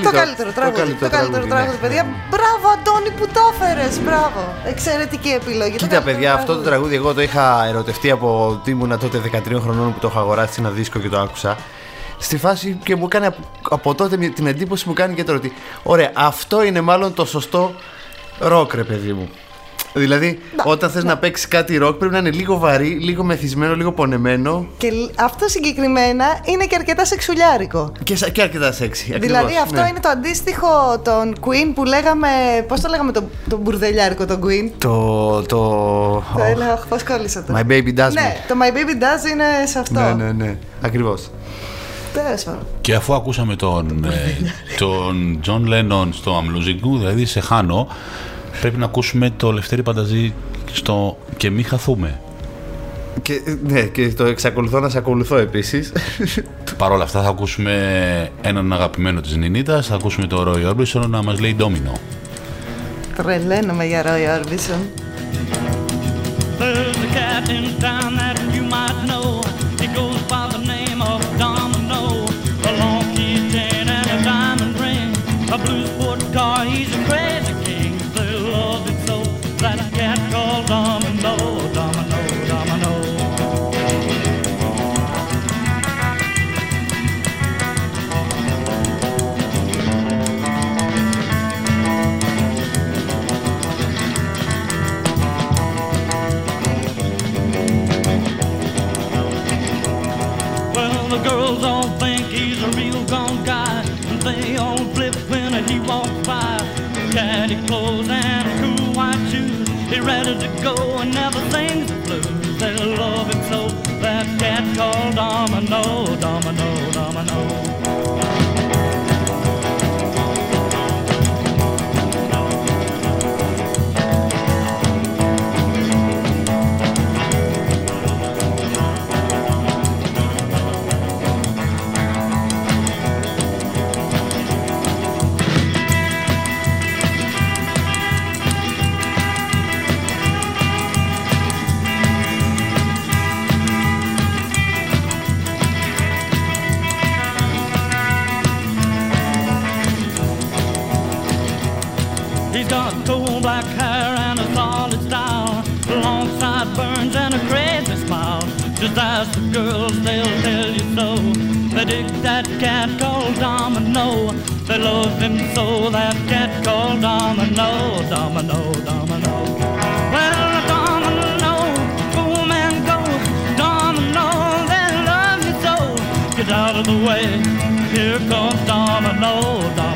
Το Το καλύτερο, καλύτερο τραγούδι. Το καλύτερο τραγούδι, ναι. παιδιά. Μπράβο, Αντώνη, που το έφερες. Μπράβο. Εξαιρετική επιλογή. Το Κοίτα, καλύτερο παιδιά, αυτό το τραγούδι. τραγούδι εγώ το είχα ερωτευτεί από ότι ήμουνα τότε 13 χρονών που το είχα αγοράσει σε ένα δίσκο και το άκουσα. Στη φάση και μου κάνει από, από τότε την εντύπωση που μου κάνει και τώρα ότι ωραία, αυτό είναι μάλλον το σωστό ροκ, ρε παιδί μου. Δηλαδή, όταν θες να παίξεις κάτι ροκ πρέπει να είναι λίγο βαρύ, λίγο μεθυσμένο, λίγο πονεμένο Και λ- αυτό συγκεκριμένα είναι και αρκετά σεξουλιάρικο. και, σα- και αρκετά σεξι. δηλαδή ακριβώς, αυτό ναι. είναι το αντίστοιχο των Queen που λέγαμε. Πώς το λέγαμε τον το μπουρδελιάρικο τον Queen; Το. το... Το έλεγα, πώ κόλλησα το. My baby does Ναι, me. το My Baby Does είναι σε αυτό. Ναι, ναι, ναι. Ακριβώς. Τέλος πάντων. Και αφού ακούσαμε τον, ε, τον John Lennon στο I'm Losing You, δηλαδή σε χάνω, πρέπει να ακούσουμε το Λευτέρη Πανταζή στο «Και μη χαθούμε». Και, ναι, και το εξακολουθώ να σε ακολουθώ επίσης. Παρ' όλα αυτά θα ακούσουμε έναν αγαπημένο της Νινίτας, θα ακούσουμε τον Roy Orbison να μας λέει «Ντόμινο». Τρελαίνομαι για Roy Orbison. There's a cat in town that you might know. He goes by the name of Domino. A long keychain and a diamond ring. A blue sport car, he's ready to go and the blues. They love him so that cat called Domino, Domino, Domino. Coal black hair and a solid style, long sideburns and a crazy smile. Just ask the girls, they'll tell you so. They dig that cat called Domino. They love him so, that cat called Domino, Domino, Domino. Well, Domino, boom and go, Domino, they love you so. Get out of the way, here comes Domino, Domino, Domino.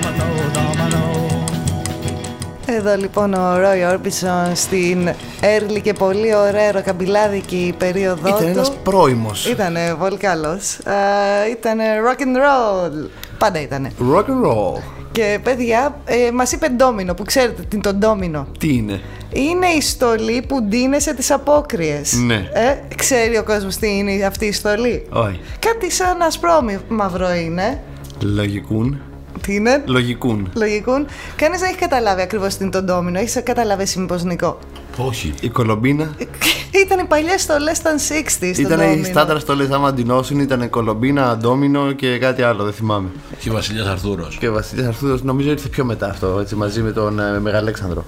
Εδώ λοιπόν ο Roy Orbison στην early και πολύ ωραία ροκαμπιλάδικη περίοδο Ήταν του. ένας πρώιμος. Ήτανε πολύ καλός. Ε, ήτανε rock and roll. Πάντα ήτανε. Rock and roll. Και παιδιά, ε, μας είπε ντόμινο, που ξέρετε τι είναι το ντόμινο. Τι είναι; Είναι η στολή που ντύνεσαι τις απόκριες. Ναι. Ε, ξέρει ο κόσμος τι είναι αυτή η στολή; Όχι. Κάτι σαν ασπρόμαυρο είναι. Λογικούν. Τι είναι; Λογικούν. Λογικούν. Κανείς δεν έχει καταλάβει ακριβώς τι είναι το ντόμινο. Έχεις καταλάβει εσύ μήπως Νικό. Όχι. Η κολομπίνα. Ήταν οι παλιές στολές, ήταν 60 στον Ήταν οι ντόμινο. στάνταρ στολέ. Άμα αντινώσουν, ήταν κολομπίνα, ντόμινο και κάτι άλλο, δεν θυμάμαι. Και ο Βασιλιάς Αρθούρος. Και ο Βασιλιάς Αρθούδο νομίζω ήρθε πιο μετά αυτό, έτσι, μαζί με τον ε, Μεγαλέξανδρο.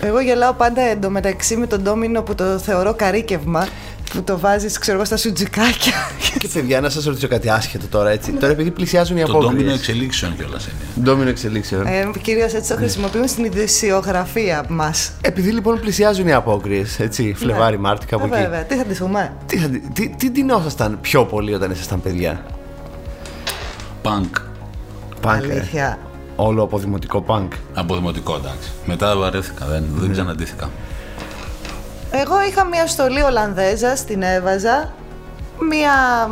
Εγώ γελάω πάντα εντωμεταξύ με τον ντόμινο που το θεωρώ καρίκευμα. Που το βάζεις, ξέρω εγώ, στα σουτζικάκια. Και παιδιά, να σας ρωτήσω κάτι άσχετο τώρα έτσι. Τώρα επειδή πλησιάζουν οι Το ντόμινο απόκριε. εξελίξεων κιόλας είναι. Ντόμινο εξελίξεων. ε, Κυρίως έτσι το χρησιμοποιούμε στην ειδησιογραφία μας. Επειδή λοιπόν πλησιάζουν οι απόκριες, έτσι, Φλεβάρι, Μάρτι, κάπου εκεί. Ναι. Βέβαια, τι θα τη πούμε; Τι, θα- τι, τι ντυνόσασταν πιο πολύ όταν ήσασταν παιδιά; Πανκ. Πανκ. ε. Αλήθεια. Όλο από δημοτικό πανκ. Από δημοτικό εντάξει. Μετά βαρέθηκα, δεν, Ναι. δεν ξαναντήθηκα. Εγώ είχα μια στολή Ολλανδέζα, την έβαζα. Μια.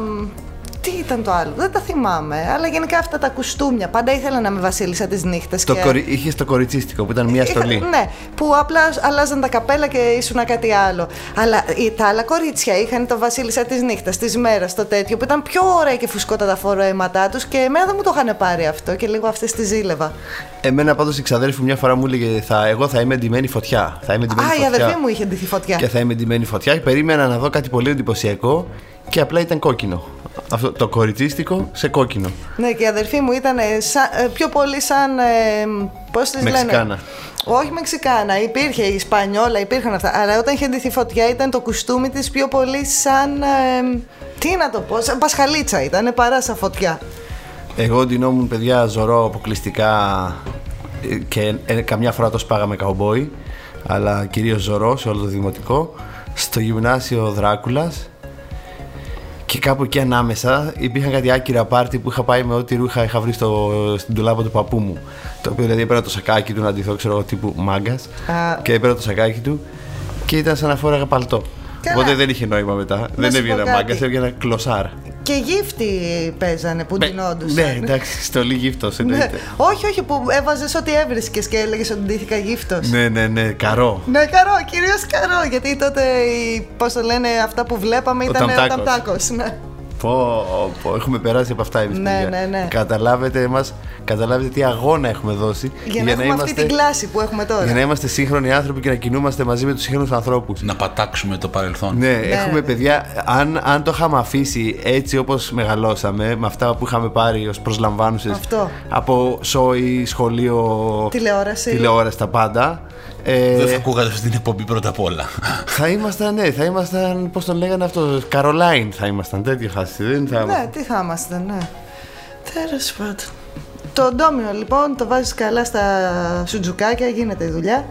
Μ, Τι ήταν το άλλο, δεν τα θυμάμαι. Αλλά γενικά αυτά τα κουστούμια. Πάντα ήθελα να είμαι βασίλισσα τη νύχτα. Το κορι... Είχες το κοριτσίστικο που ήταν μια στολή. ναι, που απλά αλλάζαν τα καπέλα και ήσουν κάτι άλλο. Αλλά οι- τα άλλα κορίτσια είχαν το βασίλισσα της νύχτας, της μέρας, το τέτοιο, που ήταν πιο ωραία και φουσκώτα τα φορέματά τους και εμένα δεν μου το είχαν πάρει αυτό και λίγο αυτές τη ζήλευα. Εμένα πάντως η ξαδέρφη μια φορά μου έλεγε θα, Εγώ θα είμαι ντυμένη φωτιά. Θα είμαι ντυμένη Α, η φωτιά. αδερφή μου είχε ντυθεί φωτιά. Και θα είμαι ντυμένη φωτιά. Και περίμενα να δω κάτι πολύ εντυπωσιακό και απλά ήταν κόκκινο. Αυτό το κοριτσίστικο σε κόκκινο. Ναι, και η αδερφή μου ήταν ε, σαν- ε, πιο πολύ σαν. Ε, Πώς τη λένε; Μεξικάνα. Όχι Μεξικάνα, υπήρχε η Ισπανιόλα, υπήρχαν αυτά. Αλλά όταν είχε ντυθεί φωτιά ήταν το κουστούμι της πιο πολύ σαν. ε, τι να το πω, σαν πασχαλίτσα ήταν, παρά σαν φωτιά. Εγώ ντυνόμουν παιδιά ζωρό αποκλειστικά ε, και ε, καμιά φορά το σπάγαμε καουμπόι, αλλά κυρίως ζωρό σε όλο το δημοτικό, στο γυμνάσιο Δράκουλας και κάπου εκεί ανάμεσα υπήρχαν κάτι άκυρα πάρτι που είχα πάει με ό,τι ρούχα είχα βρει στο, στην τουλάπα του παππού μου. Το οποίο δηλαδή έπαιρνα το σακάκι του να ντυθώ, ξέρω εγώ, τύπου μάγκας. Α. Και έπαιρνα το σακάκι του και ήταν σαν να φόραγα παλτό. Καλά. Οπότε δεν είχε νόημα μετά. δεν σου έβγαινα πω κάτι. μάγκα, έβγαινα κλωσάρ. Και γύφτη παίζανε που ντυνόντουσαν. Ναι, εντάξει, στολή γύφτος Ναι. εννοείται. Όχι, όχι, που έβαζες ό,τι έβρισκες και έλεγες ότι ντύθηκα γύφτος. Ναι, ναι, ναι, καρό. Ναι, καρό, κυρίως καρό. Γιατί τότε, πώς το λένε, αυτά που βλέπαμε ήταν ο ταμτάκος. ταμτάκος. Ναι. Πω, πω, έχουμε περάσει από αυτά εμείς Ναι, παιδιά. ναι, ναι. Καταλάβετε μας, καταλάβετε τι αγώνα έχουμε δώσει Για να έχουμε αυτή την κλάση που έχουμε τώρα. για να είμαστε σύγχρονοι άνθρωποι και να κινούμαστε μαζί με τους σύγχρονους ανθρώπους. Να πατάξουμε το παρελθόν. Ναι, έχουμε ναι. παιδιά, αν, αν το είχαμε αφήσει έτσι όπως μεγαλώσαμε, με αυτά που είχαμε πάρει ως προσλαμβάνουσες Αυτό. από σόι, σχολείο, Τηλεόραση. τηλεόραση τα πάντα, ε, Δεν θα ακούγατε αυτή την εκπομπή πρώτα απ' όλα. θα ήμασταν, ναι, θα ήμασταν, πώς τον λέγανε αυτό, Καρολάιν θα ήμασταν, τέτοια φάση, δεν θα Ναι, τι θα είμαστε, ναι. Τέλος πάντων. Το ντόμινο λοιπόν το βάζεις καλά στα σουτζουκάκια, γίνεται η δουλειά.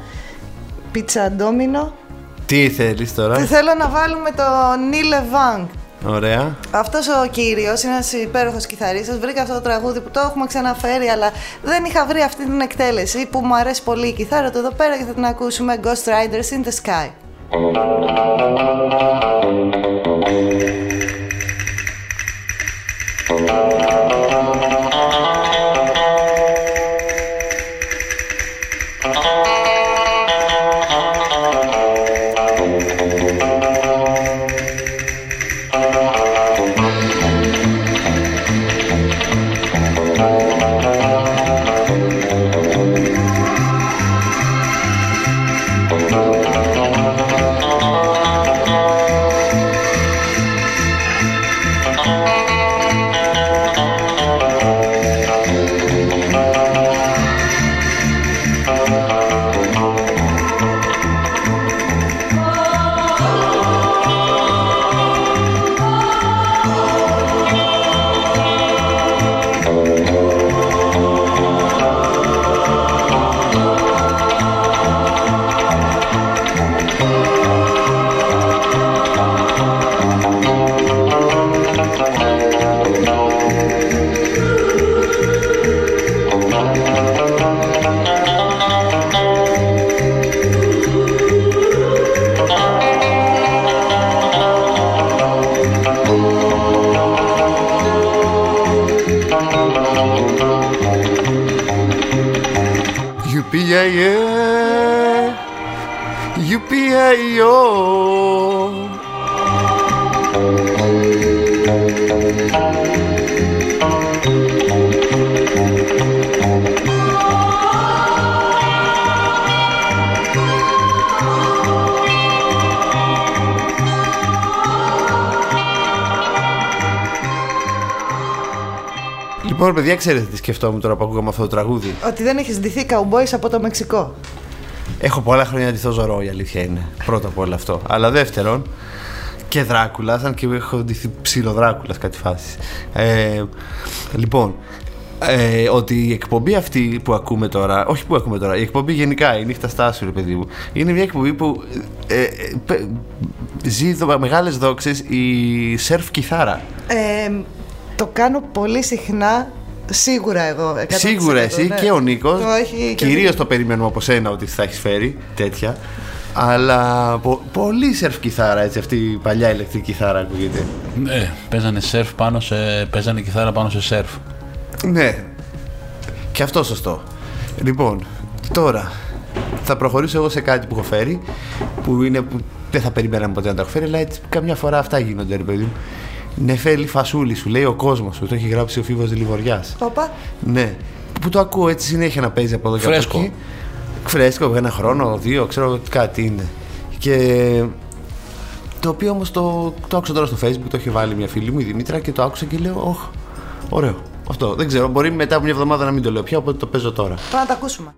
Πίτσα ντόμινο. Τι θέλεις τώρα, Και θέλω να βάλουμε το Νίλε Βάνγκ. Ωραία. Αυτός ο κύριος είναι ένας υπέροχος κιθαρίστας. Βρήκα αυτό το τραγούδι που το έχουμε ξαναφέρει, αλλά δεν είχα βρει αυτή την εκτέλεση που μου αρέσει πολύ η κιθάρα του εδώ πέρα και θα την ακούσουμε Ghost Riders in the Sky. Λοιπόν, παιδιά, ξέρετε τι σκεφτόμουν τώρα που ακούγαμε αυτό το τραγούδι. Ότι δεν έχεις ντυθεί καουμπόις από το Μεξικό. Έχω πολλά χρόνια να ντυθώ ζωρό, η αλήθεια είναι. Πρώτο απ' όλα αυτό. Αλλά δεύτερον, και Δράκουλας, αν και έχω ντυθεί ψήλο Δράκουλα κάτι φάση. Ε, λοιπόν, ε, ότι η εκπομπή αυτή που ακούμε τώρα, όχι που ακούμε τώρα, η εκπομπή γενικά, η νύχτα στάσου, ρε παιδί μου, είναι μια εκπομπή που ε, ε, πε- ζει δο, μεγάλες δόξες η σερφ κιθάρα. Ε, το κάνω πολύ συχνά, σίγουρα εγώ. 100%, Σίγουρα εσύ ναι. και ο Νίκος, Το έχει και κυρίως το περιμένουμε από σένα ότι θα έχεις φέρει τέτοια. Αλλά πο- πολύ σερφ κιθάρα, έτσι, αυτή η παλιά ηλεκτρική κιθάρα ακούγεται. Ναι, παίζανε σερφ πάνω σε. παίζανε κιθάρα πάνω σε σερφ. Ναι. Και αυτό σωστό. Λοιπόν, τώρα θα προχωρήσω εγώ σε κάτι που έχω φέρει, που είναι που δεν θα περιμέναμε ποτέ να τα έχω φέρει, αλλά έτσι καμιά φορά αυτά γίνονται, ρε παιδί μου. Νεφέλη φασούλη, σου λέει ο κόσμος σου, το έχει γράψει ο Φίβος Λιβοριάς. Όπα. Ναι. Που το ακούω έτσι συνέχεια να παίζει από εδώ και από Φρέσκο. εκεί. Φρέσκο, ένα χρόνο, δύο, ξέρω τι κάτι είναι. Και το οποίο όμως το, το άκουσα τώρα στο facebook, το έχει βάλει μια φίλη μου η Δημήτρα και το άκουσα και λέω, Ωχ, ωραίο. Αυτό δεν ξέρω, μπορεί μετά από μια εβδομάδα να μην το λέω πια, οπότε το παίζω τώρα. Πάμε να τα ακούσουμε.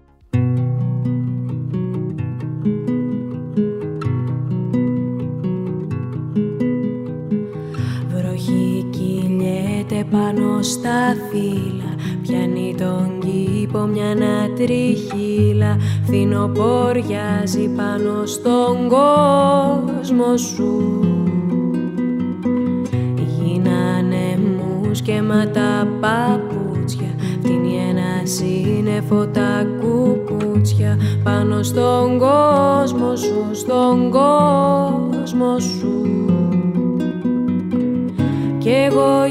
Πάνω στα φύλλα. Πιάνει τον κήπο μια νατριχύλα Φθινοποριάζει πάνω στον κόσμο σου. Γίνανε μους και μα τα παπούτσια. Φτύνει ένα σύννεφο τα κουκούτσια. Πάνω στον κόσμο σου, στον κόσμο σου. Κι εγώ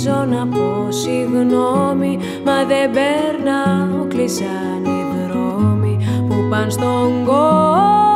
γυρίζω να πω συγγνώμη Μα δεν περνάω, κλείσαν οι δρόμοι Που πάνε στον κόσμο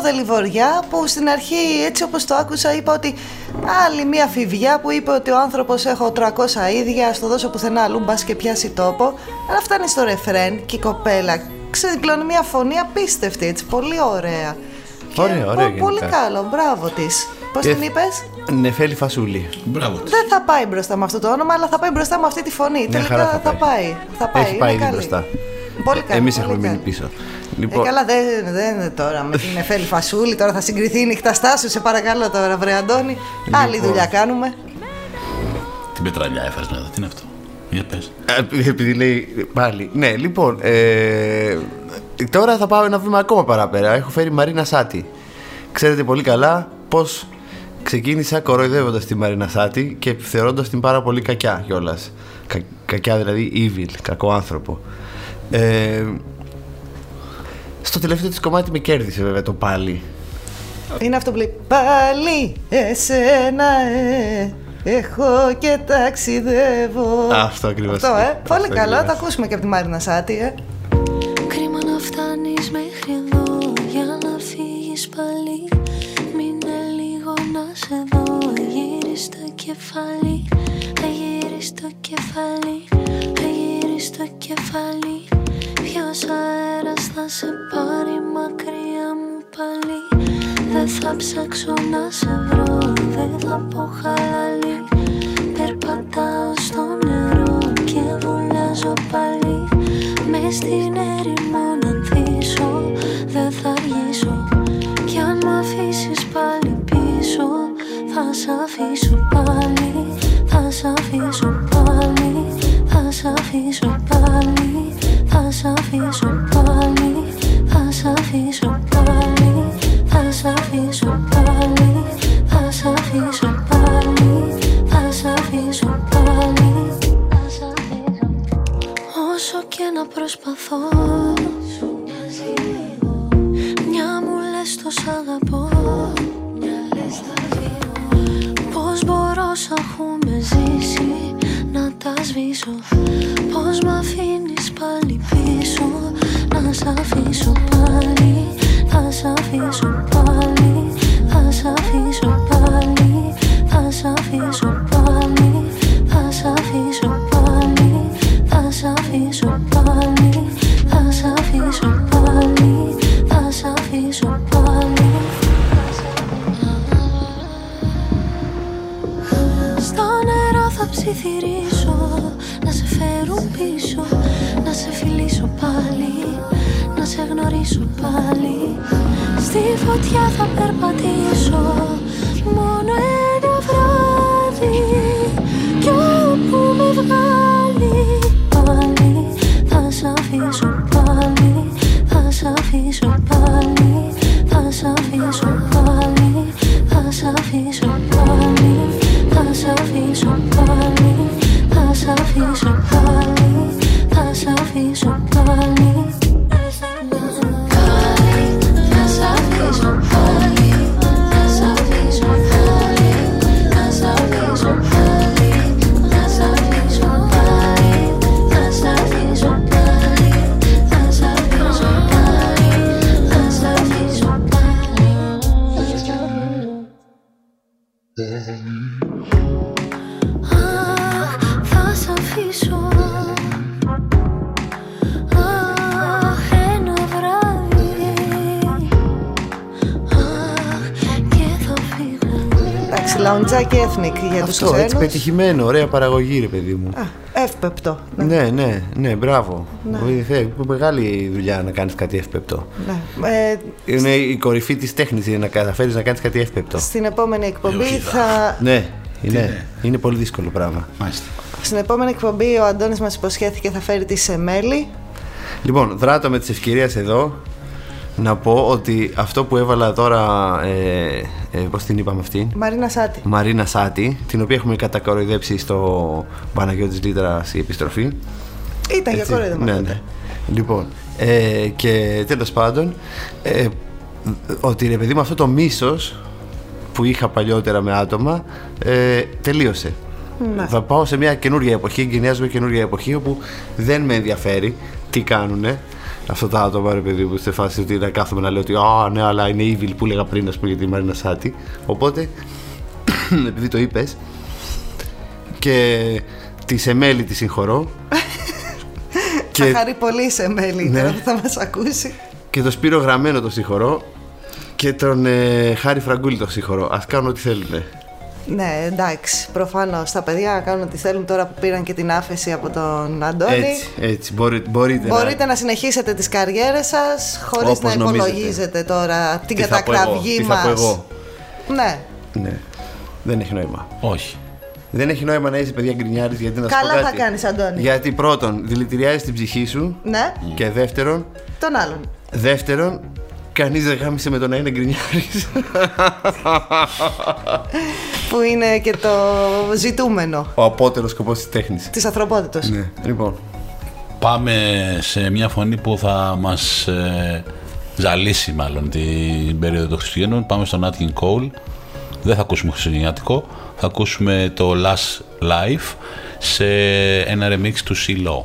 Δελιβοριά που στην αρχή έτσι όπως το άκουσα είπα ότι άλλη μία φιβιά που είπε ότι ο άνθρωπος έχω 300 ίδια στο δώσω πουθενά αλλού μπας και πιάσει τόπο αλλά φτάνει στο ρεφρέν και η κοπέλα ξεδιπλώνει μία φωνή απίστευτη έτσι πολύ ωραία Και Ωραία, ωραία πο- Πολύ γενικά. καλό, μπράβο της Πώς Και- την είπες; Νεφέλη φασούλη. Μπράβο της. Δεν θα πάει μπροστά με αυτό το όνομα αλλά θα πάει μπροστά με αυτή τη φωνή Μια Τελικά χαρά θα θα πάει. πάει, θα πάει. Έχει είναι πάει ήδη καλή. μπροστά. Πολύ καλή, Εμείς πολύ έχουμε μείνει καλή. Πίσω. Ε, Λοιπόν, καλά, δεν, δεν είναι τώρα με την Εφέλη Φασούλη. Τώρα θα συγκριθεί η νύχτα στάσου. Σε παρακαλώ τώρα, βρε Αντώνη. Άλλη Λοιπόν. δουλειά κάνουμε. Την πετραλιά έφερες μετά. Τι είναι αυτό; Για πες. Ε, Επειδή λέει πάλι. Ναι, λοιπόν. Ε, τώρα θα πάω ένα βήμα ακόμα παραπέρα. Έχω φέρει Μαρίνα Σάτι. Ξέρετε πολύ καλά πώς ξεκίνησα κοροϊδεύοντας τη Μαρίνα Σάτι και θεωρώντας την πάρα πολύ κακιά κιόλας. Κα, κακιά δηλαδή, evil, κακό άνθρωπο. Ε, στο τελευταίο της κομμάτι με κέρδισε βέβαια το πάλι. Είναι αυτό που λέει Πάλι εσένα ε, έχω και ταξιδεύω Αυτό ακριβώς. Αυτό ε, Αυτό πολύ καλό, ακριβώς. θα ακούσουμε και από τη Μάρινα Σάτι ε. Κρίμα να φτάνεις μέχρι εδώ για να φύγεις πάλι Μείνε λίγο να σε δω Γύρις το κεφάλι Γύρις το κεφάλι Γύρις το κεφάλι Ποιος αέρας θα σε πάρει μακριά μου πάλι. Δεν θα ψάξω να σε βρω Δεν θα πω χαλαλή Περπατάω στο νερό και βουλιάζω πάλι. Μες στην έρημο να ανθίσω Δεν θα αργήσω. Κι αν μ' αφήσεις πάλι πίσω Θα σ' αφήσω πάλι. Θα σ' αφήσω πάλι Θα σ' αφήσω πάλι Θα σ' αφήσω πάλι Θα σ' αφήσω πάλι Θα σ' αφήσω πάλι Θα σ' αφήσω πάλι Θα σ' αφήσω πάλι Θα σ' αφήσω Όσο και να προσπαθώ Μια μου λες το σ' αγαπώ. Πώς μπορώ σ' έχουμε ζήσει Να τα σβήσω. Πώς μ' αφήνεις πάλι πίσω; Να σ' αφήσω πάλι Θα σ' αφήσω πάλι Θα σ' αφήσω πάλι Θα σ' αφήσω πάλι Θα σ' αφήσω πάλι Θα σ' αφήσω πάλι Θα σ' αφήσω πάλι Θα σ' αφήσω πάλι. Στο νερό θα ψιθυρίσω. Να σε φέρουν πίσω Να σε φιλήσω πάλι Να σε γνωρίσω πάλι. Στη φωτιά θα περπατήσω Μόνο ένα βράδυ. Κι όπου με για τους Αυτό, έτσι ξένους πετυχημένο, ωραία παραγωγή, ρε παιδί μου. Α, εύπεπτο ναι. Ναι, ναι, ναι, μπράβο. Ναι. Βοηθάει, Μεγάλη δουλειά να κάνεις κάτι εύπεπτο. Ναι. Ε, Είναι η κορυφή της τέχνης να καταφέρει να κάνεις κάτι εύπεπτο. στην επόμενη εκπομπή θα... Ναι, είναι, είναι; πολύ δύσκολο πράγμα. Μάλιστα. Στην επόμενη εκπομπή ο Αντώνης μας υποσχέθηκε θα φέρει τη Σεμέλη. Λοιπόν, δράτω με τη ευκαιρία εδώ να πω ότι αυτό που έβαλα τώρα. Ε, ε, Πώς την είπαμε αυτή. Μαρίνα Σάτι. Μαρίνα Σάτι, την οποία έχουμε κατακοροϊδέψει στο Παναγιώτης Λίτρας η επιστροφή. Ήταν για Έτσι, κοροϊδεύμα ναι, τότε. ναι. Λοιπόν, ε, και τέλος πάντων, ε, ότι ρε παιδί μου αυτό το μίσος που είχα παλιότερα με άτομα ε, τελείωσε. Ναι. Θα πάω σε μια καινούργια εποχή, εγκαινιάζουμε καινούργια εποχή όπου δεν με ενδιαφέρει τι κάνουνε αυτά τα άτομα, ρε παιδί μου, στη φάση ότι να κάθομαι να λέω ότι Α, ναι, αλλά είναι evil που έλεγα πριν, ας πούμε, για τη Μαρίνα Σάτι. Οπότε, επειδή το είπες, και τη Σεμέλη τη συγχωρώ. Θα χαρεί πολύ η Σεμέλη Ναι. τώρα που θα μας ακούσει. Και το Σπύρο Γραμμένο το συγχωρώ. Και τον ε, Χάρη Φραγκούλη το συγχωρώ. Α κάνουν ό,τι θέλουν. Ναι, εντάξει. Προφανώς τα παιδιά να κάνουν ό,τι θέλουν τώρα που πήραν και την άφεση από τον Αντώνη. Έτσι, έτσι. Μπορεί, μπορείτε, Μπορείτε να συνεχίσετε τις καριέρες σας χωρίς Όπως να νομίζετε. υπολογίζετε τώρα την Τι θα πω εγώ, κατακραυγή τι μας. θα πω εγώ. Ναι. Ναι. Δεν έχει νόημα. Όχι. Δεν έχει νόημα να είσαι παιδιά γκρινιάρης γιατί να σου Καλά πω θα κάτι. κάνεις, Αντώνη. Γιατί πρώτον, δηλητηριάζει την ψυχή σου. Ναι, Και δεύτερον, τον άλλον. δεύτερον, κανείς δεν γάμισε με το να είναι γκρινιάρης. Που είναι και το ζητούμενο Ο απότερος σκοπός της τέχνης. της ανθρωπότητας. Ναι. Λοιπόν, Πάμε σε μια φωνή που θα μας ε, ζαλίσει μάλλον την περίοδο των Χριστουγέννων. Πάμε στον Nat King Cole. Δεν θα ακούσουμε χριστουγεννιάτικο. Θα ακούσουμε το Last Life σε ένα remix του CeeLo.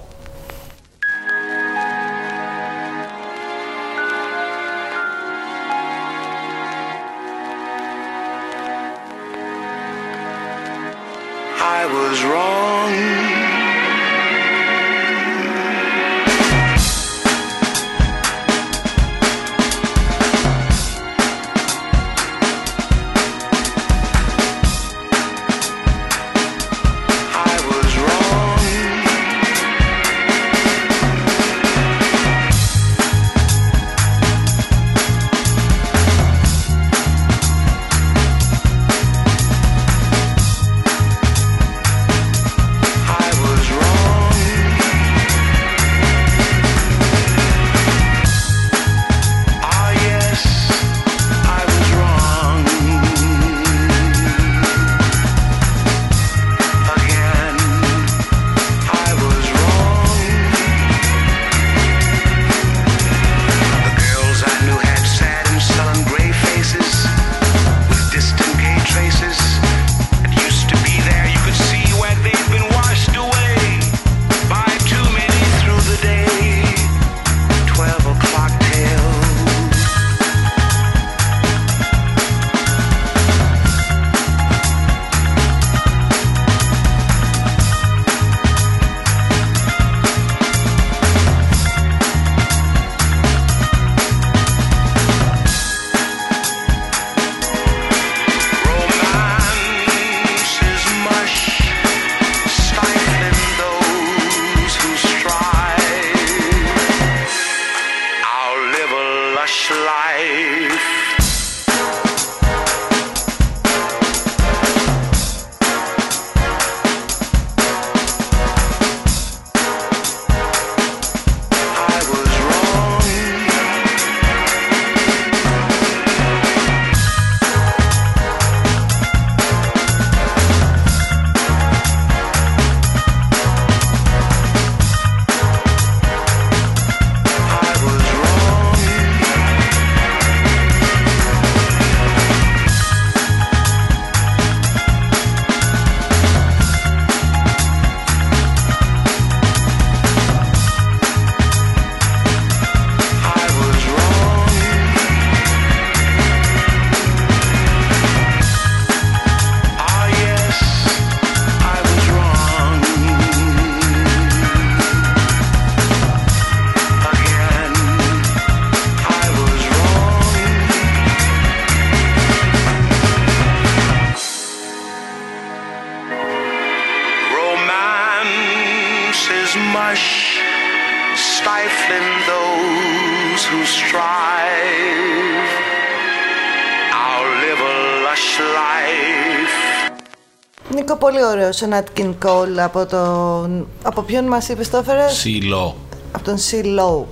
Ωραίο ο Nat King Cole από τον... Από ποιον μας είπες το έφερες; CeeLo. Από τον C. Low.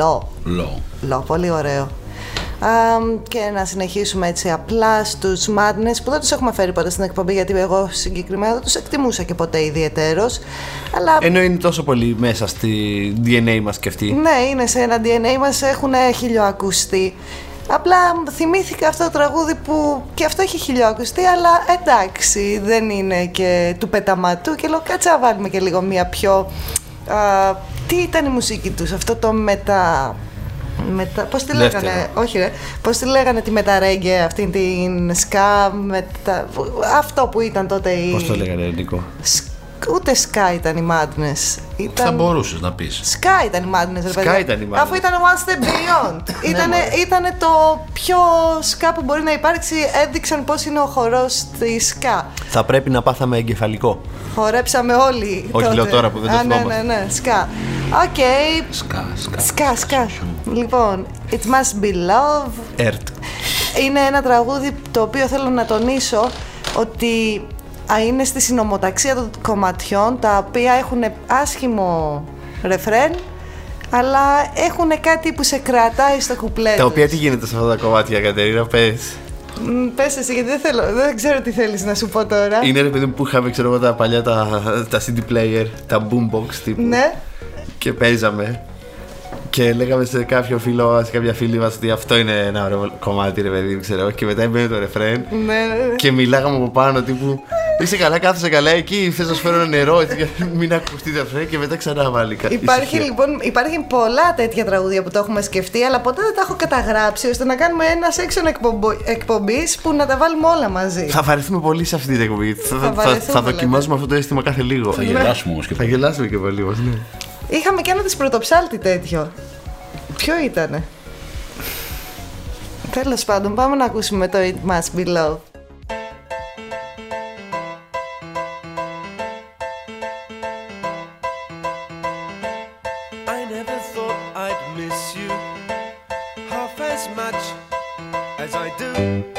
Low. Lo. Low, πολύ ωραίο. Αμ, και να συνεχίσουμε έτσι απλά στους Madness που δεν τους έχουμε φέρει ποτέ στην εκπομπή γιατί εγώ συγκεκριμένα δεν τους εκτιμούσα και ποτέ ιδιαιτέρως αλλά ενώ είναι τόσο πολύ μέσα στη DNA μας και αυτή. ναι είναι σε ένα DNA μας έχουν χιλιοακουστεί Απλά θυμήθηκα αυτό το τραγούδι που και αυτό έχει χιλιοακουστεί αλλά εντάξει δεν είναι και του πεταματού και λέω κάτσε να βάλουμε και λίγο μια πιο α, τι ήταν η μουσική τους αυτό το μετα... Μετα... Πώς τη Δεύτερο. λέγανε, όχι ρε, πώς τη λέγανε τη μεταρέγγε αυτή την σκά, μετα... αυτό που ήταν τότε η... Πώς το λέγανε, Νίκο; Σκ- Ούτε σκά ήταν η Madness. Ήταν... Θα μπορούσες να πεις. Σκά ήταν η Madness, ρε Ska παιδιά. ήταν η Madness. Αφού ήταν One Step Beyond. ήτανε, ήτανε το πιο σκά που μπορεί να υπάρξει. Έδειξαν πώς είναι ο χορός τη σκά. Θα πρέπει να πάθαμε εγκεφαλικό. Χορέψαμε όλοι. Όχι, τότε. λέω τώρα που δεν το Α, ναι, θυμόμαστε. ναι, ναι, σκά. Οκ. Σκά, σκά. Σκά, σκά. Λοιπόν, It Must Be Love. Ερτ. Είναι ένα τραγούδι το οποίο θέλω να τονίσω ότι α, είναι στη συνομοταξία των κομματιών τα οποία έχουν άσχημο ρεφρέν αλλά έχουν κάτι που σε κρατάει στο κουπλέ Τα τους. οποία τι γίνεται σε αυτά τα κομμάτια, Κατερίνα, πες. Μ, Πες εσύ γιατί δεν, θέλω, δεν ξέρω τι θέλεις να σου πω τώρα Είναι ρε παιδί μου που είχαμε, ξέρω εγώ, τα παλιά τα, τα CD player, τα boombox τύπου. Ναι Και παίζαμε. Και λέγαμε σε κάποιο φίλο, σε κάποια φίλη μας ότι αυτό είναι ένα ωραίο κομμάτι, ρε παιδί μου, ξέρω εγώ. Και μετά έμπαινε το ρεφρέν. Ναι, ναι, ναι. Και μιλάγαμε από πάνω τύπου Είσαι καλά, κάθεσαι καλά εκεί. Θες να σου φέρω ένα νερό, έτσι, για να μην ακουστεί το ρεφρέν και μετά ξανά βάλει κάτι. Υπάρχει λοιπόν υπάρχει πολλά τέτοια τραγούδια που το έχουμε σκεφτεί, αλλά ποτέ δεν τα έχω καταγράψει ώστε να κάνουμε ένα section εκπομπής που να τα βάλουμε όλα μαζί. Θα βαρεθούμε πολύ σε αυτή την εκπομπή. Θα, θα, θα, βαρεθούμε, θα δοκιμάζουμε αυτό το αίσθημα κάθε λίγο. Θα γελάσουμε όμως και Θα γελάσουμε και πολύ μας, ναι. Είχαμε και ένα τη πρωτοψάλτη τέτοιο. Ποιο ήτανε; Τέλος πάντων, πάμε να ακούσουμε το It Must Be Love. you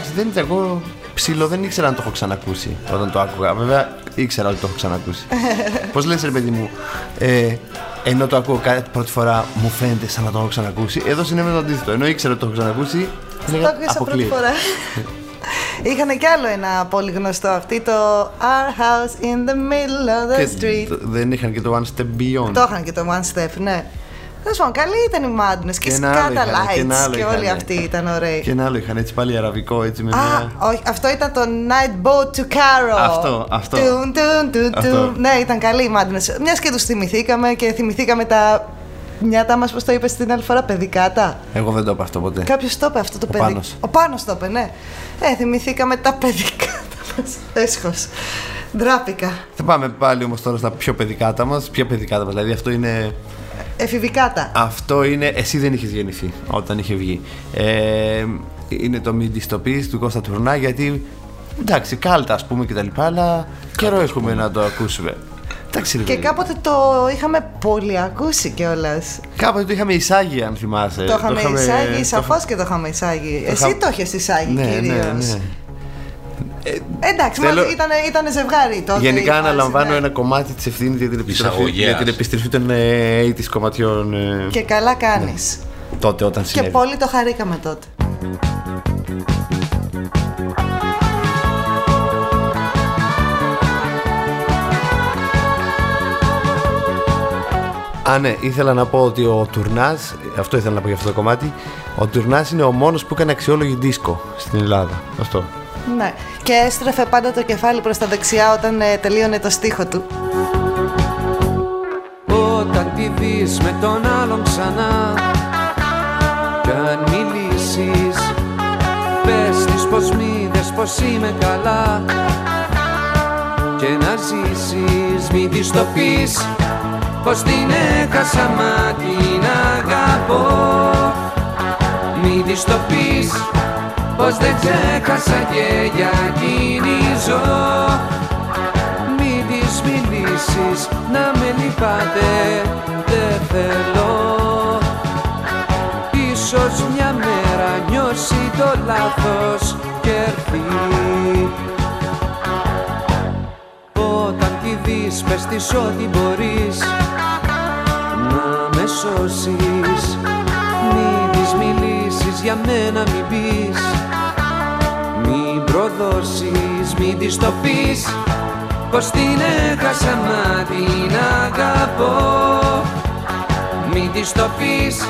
εντάξει, δεν ήταν εγώ ψηλό, δεν ήξερα αν το έχω ξανακούσει όταν το άκουγα. Βέβαια, ήξερα ότι το έχω ξανακούσει. Πώς λες ρε παιδί μου, ε, ενώ το ακούω κάτι πρώτη φορά, μου φαίνεται σαν να το έχω ξανακούσει. Εδώ συνέβαινε το αντίθετο. Ενώ ήξερα ότι το έχω ξανακούσει, Το έλεγα άκουσα πρώτη αποκλείεται. φορά. Είχαν κι άλλο ένα πολύ γνωστό αυτή το Our house in the middle of the Και street. το- δεν είχαν και το One Step Beyond. Το είχαν και το One Step, ναι. Τέλος πάντων, καλή ήταν η Madness και, Και ένα άλλο Scata είχανε, και ένα Lights άλλο και όλοι είχανε. αυτοί ήταν ωραίοι. Και ένα άλλο είχαν έτσι πάλι αραβικό έτσι με Α, μια. όχι, αυτό ήταν το Night Boat to Caro. Αυτό, αυτό. Τουν, τουν, τουν, Αυτό. τουν. Ναι, ήταν καλή η Madness. Μιας και τους θυμηθήκαμε και θυμηθήκαμε τα νιάτα μας, πώς το είπες την άλλη φορά, παιδικάτα. Εγώ δεν το είπα αυτό ποτέ. Κάποιος το είπε αυτό το Ο παιδί; Πάνος. Ο Πάνος το είπε, ναι. Ε, θυμηθήκαμε τα παιδικάτα μας. Έσχος. Ντράπηκα. Θα πάμε πάλι όμως τώρα στα πιο παιδικάτα μας. Ποια παιδικάτα μας, δηλαδή αυτό είναι. Εφηβικάτα. Αυτό είναι. Εσύ δεν είχες γεννηθεί όταν είχε βγει. Ε, είναι το μη δυστοπή του Κώστα Τουρνά γιατί. Εντάξει, κάλτα ας πούμε κτλ. Αλλά καιρό έχουμε να το ακούσουμε. Εντάξει, ρε Και παιδί. κάποτε το είχαμε πολύ ακούσει κιόλας. Κάποτε το είχαμε εισάγει, αν θυμάσαι. το είχαμε εισάγει, το σαφώς είχα- και το είχαμε εισάγει. το Εσύ είχα- το έχει εισάγει Ναι, κυρίως. ναι, ναι. Εντάξει, Θέλω- μας ήταν, ήταν ζευγάρι τότε. Γενικά η φάση, αναλαμβάνω ναι. ένα κομμάτι της ευθύνης για την επιστροφή, Εισαγωγέας. για την επιστροφή των ε, 80's κομματιών ε, Και καλά κάνεις. τότε όταν Και συνέβη. πολύ το χαρήκαμε τότε. Α, ναι, ήθελα να πω ότι ο Τουρνάς, αυτό ήθελα να πω για αυτό το κομμάτι. Ο Τουρνάς είναι ο μόνος που έκανε αξιόλογη δίσκο στην Ελλάδα. Αυτό. Ναι. Και έστρεφε πάντα το κεφάλι προς τα δεξιά όταν ε, τελείωνε το στίχο του. Όταν τη δεις με τον άλλον ξανά Κι αν μιλήσεις Πες της πως μη δες πως είμαι καλά Και να ζήσεις μη της το πεις Πως την έχασα μα την αγαπώ Μη της το πεις Πως δεν ξέχασα και για εκείνη ζω. Μη της μιλήσεις να με λυπάτε δεν θέλω. Ίσως μια μέρα νιώσει το λάθος και έρθει. Όταν τη δεις πες της ό,τι μπορείς να με σώσεις. Μη της μιλήσεις για μένα μην πεις. Μην προδώσεις, μην της το πεις. Πως την έχασα μα την αγαπώ. Μην της το πεις.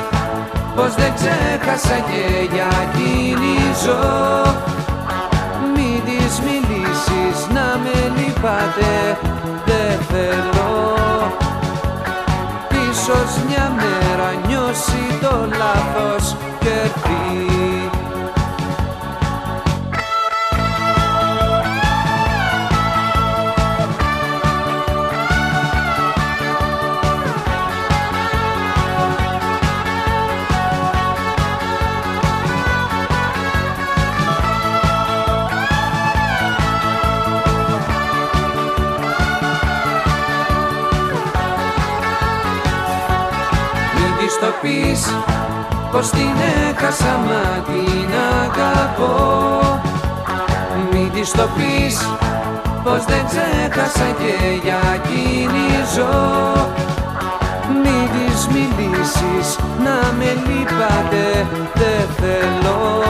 Πως δεν ξέχασα και για εκείνη ζω. Μην της μιλήσεις να με λυπάτε. Δεν θέλω Ίσως μια μέρα νιώσει το λάθος και έρθει πεις πως την έχασα μα την αγαπώ. Μην της το πεις πως δεν ξέχασα και για εκείνη ζω. Μην της μιλήσεις να με λυπάτε δεν θέλω.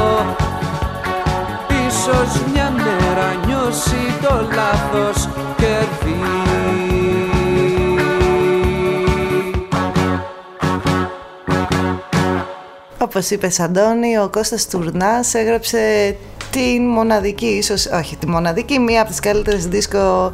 Ίσως μια μέρα νιώσει το λάθος και έρθει Όπως είπες Αντώνη, ο Κώστας Τουρνάς έγραψε την μοναδική, ίσως, όχι τη μοναδική, μία από τις καλύτερες δίσκο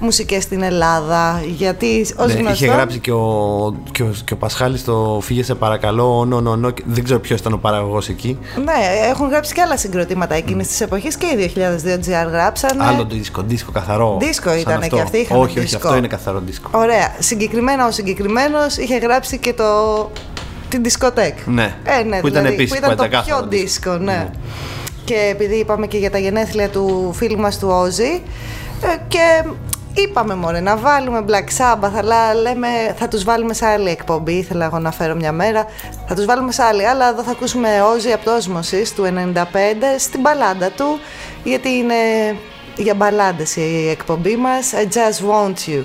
μουσικές στην Ελλάδα. Γιατί ως Ναι, γνωστό... είχε γράψει και ο, και ο, και ο Πασχάλης το «Φύγε σε παρακαλώ, νο, νο, νο», και δεν ξέρω ποιος ήταν ο παραγωγός εκεί. Ναι, έχουν γράψει και άλλα συγκροτήματα εκείνης της εποχής και οι 2002 GR γράψανε. Άλλο δίσκο, δίσκο καθαρό. Δίσκο σαν ήτανε αυτό. και αυτοί, είχαν Όχι, όχι, δίσκο. αυτό είναι καθαρό δίσκο. Ωραία. Συγκεκριμένα ο συγκεκριμένος είχε γράψει και το... την δισκοτέκ. Ναι. Ε, ναι, Που ήταν δηλαδή, επίσης που ήταν το πεντακάθαρο πιο δίσκο. δίσκο, ναι. Και επειδή είπαμε και για τα γενέθλια του φίλου μας του Όζη ε, και είπαμε μωρέ να βάλουμε Black Sabbath αλλά λέμε θα τους βάλουμε σε άλλη εκπομπή ήθελα εγώ να φέρω μια μέρα θα τους βάλουμε σε άλλη αλλά εδώ θα ακούσουμε Όζη από το Osmosis του 95 στην μπαλάντα του γιατί είναι για μπαλάντες η εκπομπή μας I Just Want You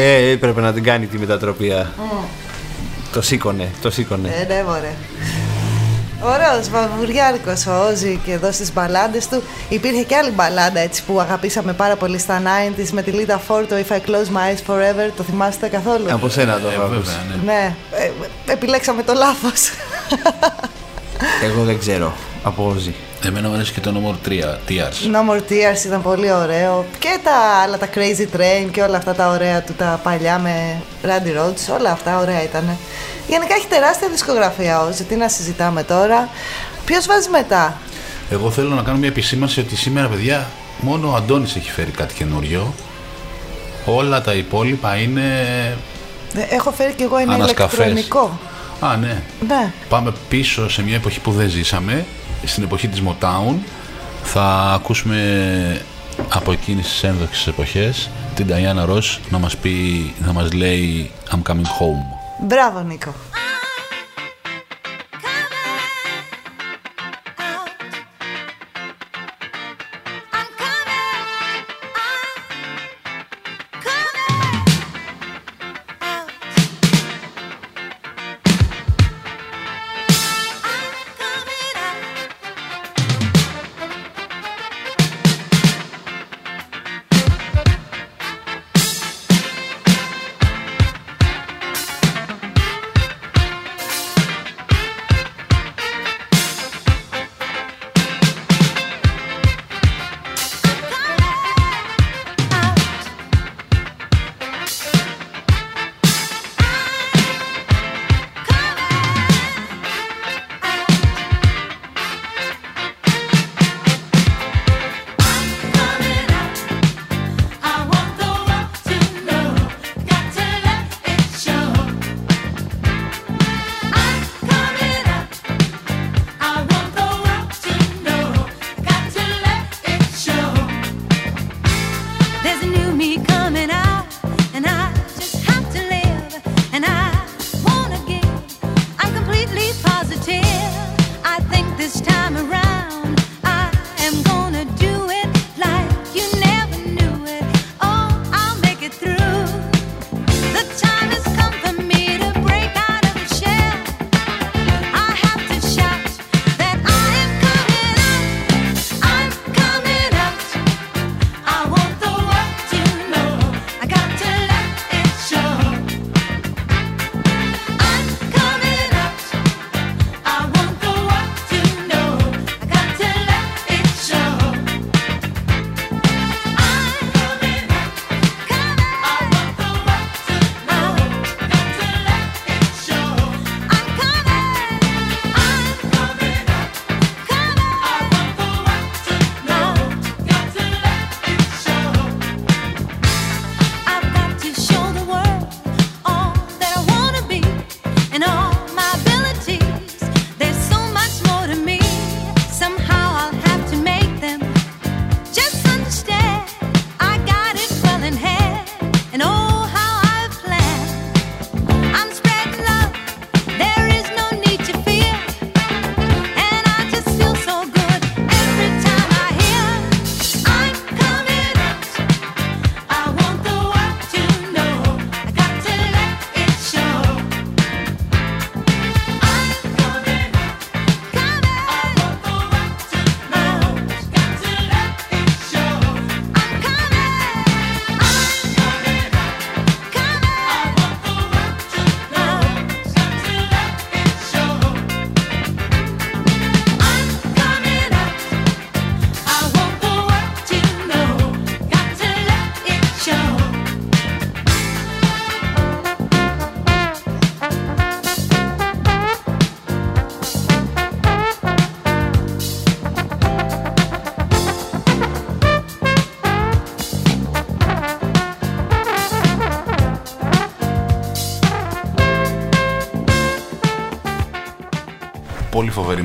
Ε, έπρεπε να την κάνει τη μετατροπία. Το σήκωνε, το σήκωνε. Ε, ναι, μωρέ. Ωραίος βαβουριάρικος ο Όζη και εδώ στις μπαλάντες του. Υπήρχε και άλλη μπαλάντα έτσι που αγαπήσαμε πάρα πολύ στα 90s με τη Λίτα Φόρτο If I Close My Eyes Forever. Το θυμάστε καθόλου; Από σένα το έχω ακούσει. Βέβαια, ναι. Ναι, ε, επιλέξαμε το λάθος. Εγώ δεν ξέρω. Από Όζη. Εμένα μου αρέσει και το νούμερο 3, Tears. No More Tears ήταν πολύ ωραίο. Και τα άλλα, τα Crazy Train και όλα αυτά τα ωραία του, τα παλιά με Randy Rhodes, όλα αυτά ωραία ήταν. Γενικά έχει τεράστια δισκογραφία Όζη, τι να συζητάμε τώρα. Ποιος βάζει μετά; Εγώ θέλω να κάνω μια επισήμανση ότι σήμερα, παιδιά, μόνο ο Αντώνης έχει φέρει κάτι καινούριο. Όλα τα υπόλοιπα είναι. Ε, Έχω φέρει κι εγώ ένα Ανασκαφές. ηλεκτρονικό. Α, ναι. Ναι. Πάμε πίσω σε μια εποχή που δεν ζήσαμε, στην εποχή της Motown. Θα ακούσουμε από εκείνες τις ένδοξες εποχές την Diana Ross να μας πει, να μας λέει I'm coming home. Μπράβο Νίκο.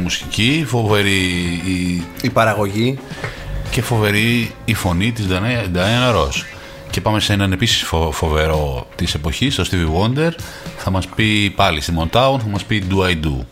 Μουσική, φοβερή η, η παραγωγή και φοβερή η φωνή της Diana- Diana Ross. Και πάμε σε έναν επίσης φο- φοβερό της εποχής, το Stevie Wonder. Θα μας πει πάλι στη Motown, θα μας πει Do I Do.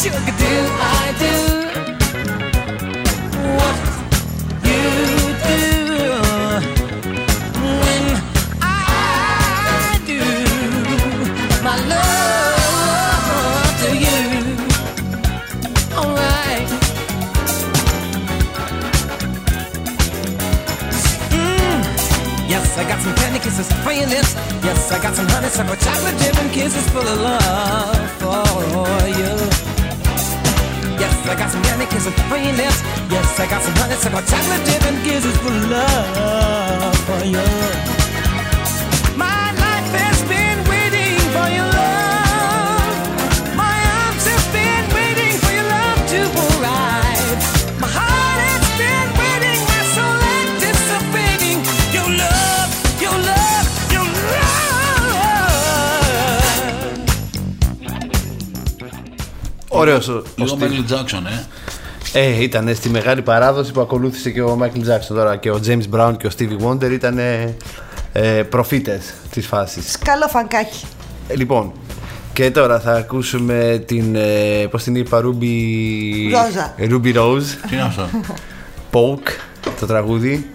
Sugar, do I do what you do when I do my love to you? Alright. Mm. Yes, I got some candy kisses for your lips. Yes, I got some honeysuckle chocolate dip kisses full of love for you. Yes, I got some candy kisses for your lips. Yes, I got some honeysuckle chocolate dip and full of love for you. Ωραίος ο, ο Λίγο Steve. Michael Jackson, ε. Ε, ήταν στη μεγάλη παράδοση που ακολούθησε και ο Michael Jackson τώρα και ο James Brown και ο Stevie Wonder ήταν ε, ε, προφήτες της φάσης. Καλό φανκάκι. Ε, λοιπόν, και τώρα θα ακούσουμε την, ε, πώς την είπα, Ruby... Ρόζα. Ε, Ruby Rose. Τι είναι αυτό; Poke, το τραγούδι.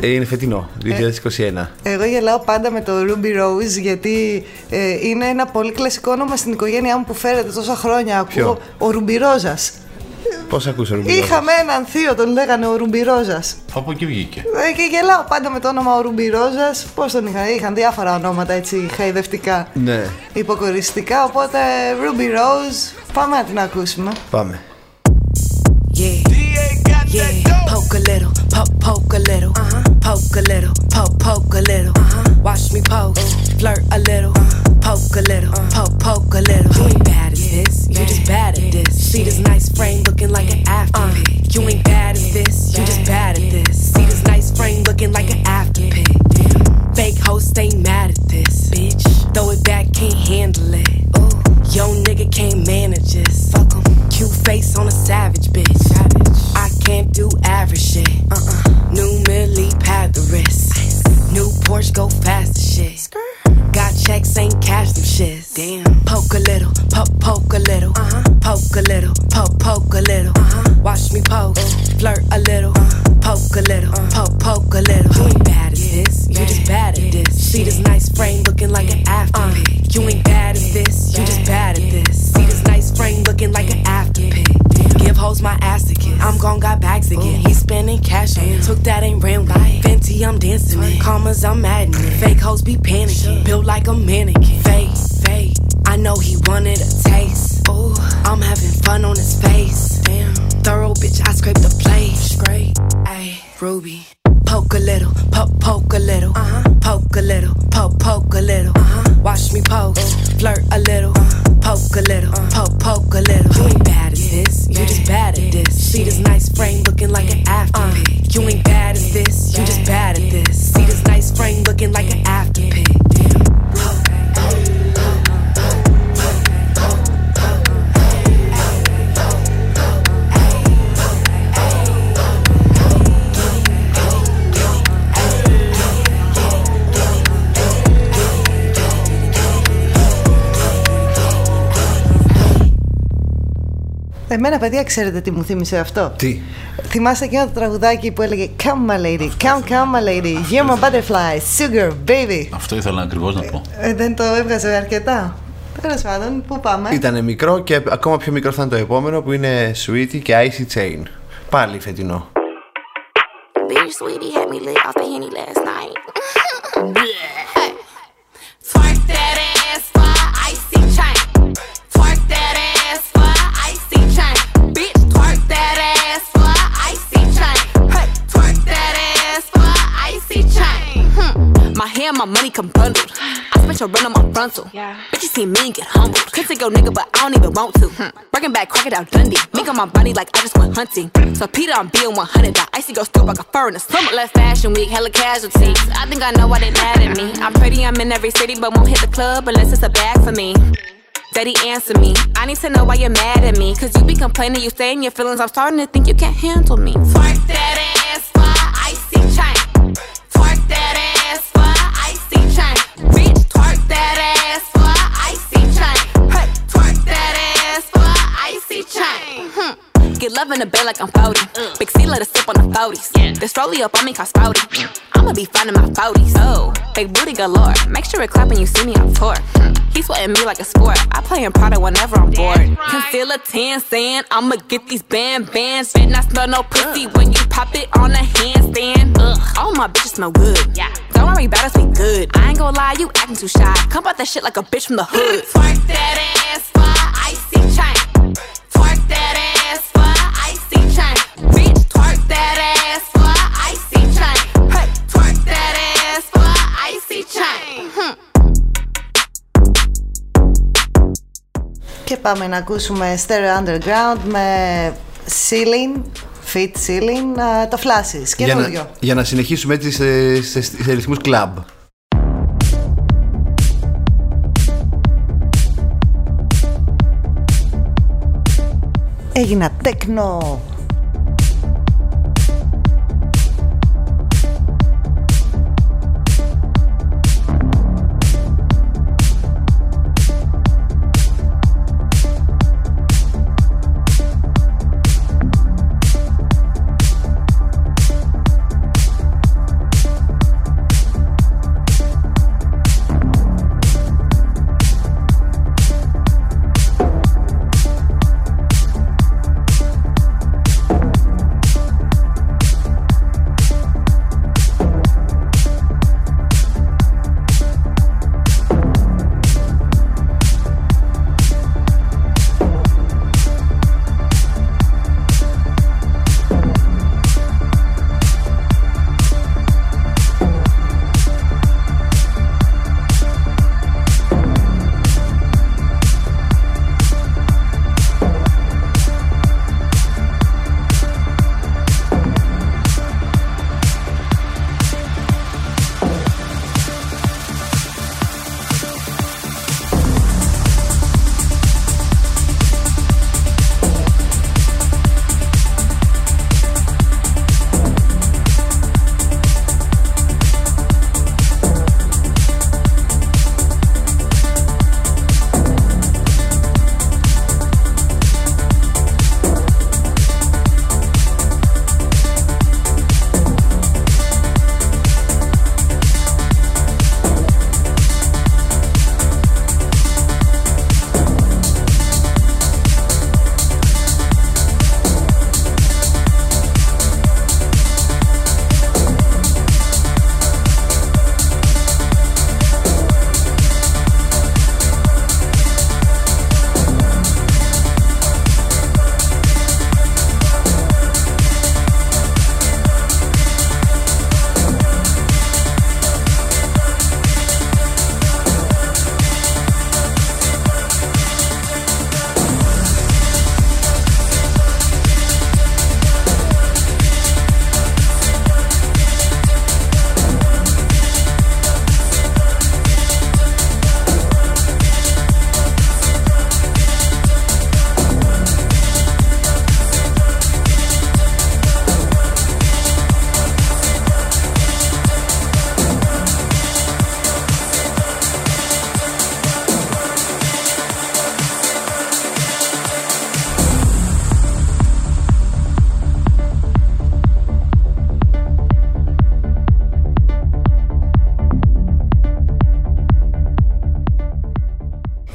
Ε, είναι φετινό, 2021. Εγώ γελάω πάντα με το Ruby Rose γιατί ε, είναι ένα πολύ κλασικό όνομα στην οικογένειά μου που φέρεται τόσα χρόνια. Ακούω Ποιο; ο Ρουμπιρόζας. Πώς ακούσε Ruby Rose. Είχαμε έναν θείο, τον λέγανε ο Ρουμπιρόζας. Από εκεί βγήκε. Ε, και γελάω πάντα με το όνομα ο Ρουμπιρόζας. Πώς τον είχαν, είχαν διάφορα ονόματα έτσι χαϊδευτικά, Ναι, υποκοριστικά. Οπότε Ruby Rose, πάμε να την ακούσουμε. πάμε. Yeah. Yeah. Poke a little, poke, poke a little, uh-huh. poke a little, poke, poke a little. Uh-huh. Watch me poke, flirt a little, poke a little, poke, poke a little. You ain't bad as this, you just bad at this. See this nice frame looking like an after pic. You ain't bad as this, you just bad at this. See this nice frame looking like an after pic. Fake host ain't mad at this, bitch. Throw it back, can't handle it. Ooh. Yo, nigga can't manage this. Fuck em. Cute face on a savage bitch. I can't do average shit. Uh-uh. New Millie pad the wrist. New Porsche go fast as shit. Got checks, ain't cash them shits. Damn. Poke a little, poke, poke a little. Uh-huh. Poke a little, poke, poke a little. Uh-huh. Watch me poke, flirt a little. Poke a little, poke, poke a little. You ain't bad as this, you just bad at this. See this nice frame looking like an after pic. You ain't bad as this, you just bad at. This hoes my ass to kiss. I'm gone, got bags again. He's spending cash on it. Took that ain't real life. Fenty, I'm dancing it. Commas, I'm adding it. Fake hoes be panicking. Built like a mannequin. Fake, fake. I know he wanted a taste. Ooh, I'm having fun on his face. Damn, thorough bitch, I scrape the plate. Scrape, ayy, Ruby. Poke a little, poke, poke a little. Uh-huh. Poke a little, poke, poke a little. Uh-huh. Watch me poke, flirt a little. Poke a little, poke, poke a little. You ain't bad as this, you just bad at this. See this nice frame looking like an after. You ain't bad as this, you just bad at this. See this nice frame looking like an after Εμένα, παιδιά, ξέρετε τι μου θύμισε αυτό; Τι; Θυμάστε εκείνο το τραγουδάκι που έλεγε Come my lady, come, come my lady, you're my butterfly, sugar baby. Αυτό ήθελα ακριβώς να πω. Ε, δεν το έβγαζε αρκετά. Τέλος πάντων, πού πάμε; Ήταν μικρό και ακόμα πιο μικρό θα είναι το επόμενο που είναι Sweetie και Icy Chain. Πάλι φετινό. Bitch, sweetie had me lit off the henny last night. My my money come bundled. I spent your run on my frontal. Bitch, you see me and get humbled. Could take your nigga, but I don't even want to. Hmm. Breaking back, crocodile Dundee. Mink on my body like I just went hunting. So Peter, I'm being 100. That icy go still like a fur in the summer. Left fashion week, hella casualties. I think I know why they mad at me. I'm pretty, I'm in every city, but won't hit the club unless it's a bag for me. Daddy, answer me. I need to know why you're mad at me. Cause you be complaining, you stay in your feelings. I'm starting to think you can't handle me. Twerk that ass for icy chain. Twerk that ass for Get love in the bed like I'm 40. Big C let us sip on the 40s. This rollie up on me cause spouty. I'ma be finding my 40s. Oh, big booty galore. Make sure it clap when you see me on tour. He's sweating me like a sport. I play in Prada whenever I'm bored. Conceal a tan saying I'ma get these band bands. Bet not smell no pussy when you pop it on a handstand. Ugh, all my bitches smell good. Yeah. Don't worry about us, we good. I ain't gonna lie, you acting too shy. Come out that shit like a bitch from the hood. Twerk that ass for icy chain. Twerk that ass for Και πάμε να ακούσουμε Stereo Underground με Ceiling, Fit Ceiling, α, το Flashes, Για καινούριο. να, για να συνεχίσουμε έτσι σε, σε, σε ρυθμούς κλαμπ. Έγινα τέκνο.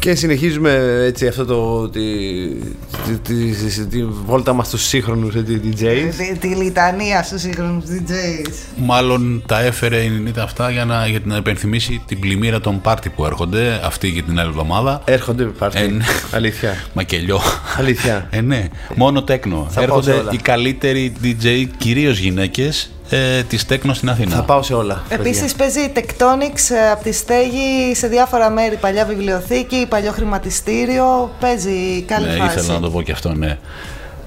Και συνεχίζουμε έτσι αυτό το. τη, τη, τη, τη βόλτα μας στους σύγχρονους DJs. Τη, τη λιτανία στους σύγχρονους DJs. Μάλλον τα έφερε η Νίτα αυτά για να, για να υπενθυμίσει την πλημμύρα των πάρτι που έρχονται αυτή και την άλλη εβδομάδα. Έρχονται πάρτι. Ε, ναι. Αλήθεια. Μακελιό. Αλήθεια. Ε, ναι, μόνο τέκνο. Θα πάω σε έρχονται όλα. οι καλύτεροι DJ, κυρίως γυναίκες, ε, τη τέκνο στην Αθήνα. Θα πάω σε όλα. Επίσης παίζει η Tectonics ε, από τη στέγη σε διάφορα μέρη. Παλιά βιβλιοθήκη, παλιό χρηματιστήριο. Παίζει καλή Ναι, φάση. ήθελα να το πω και αυτό, ναι.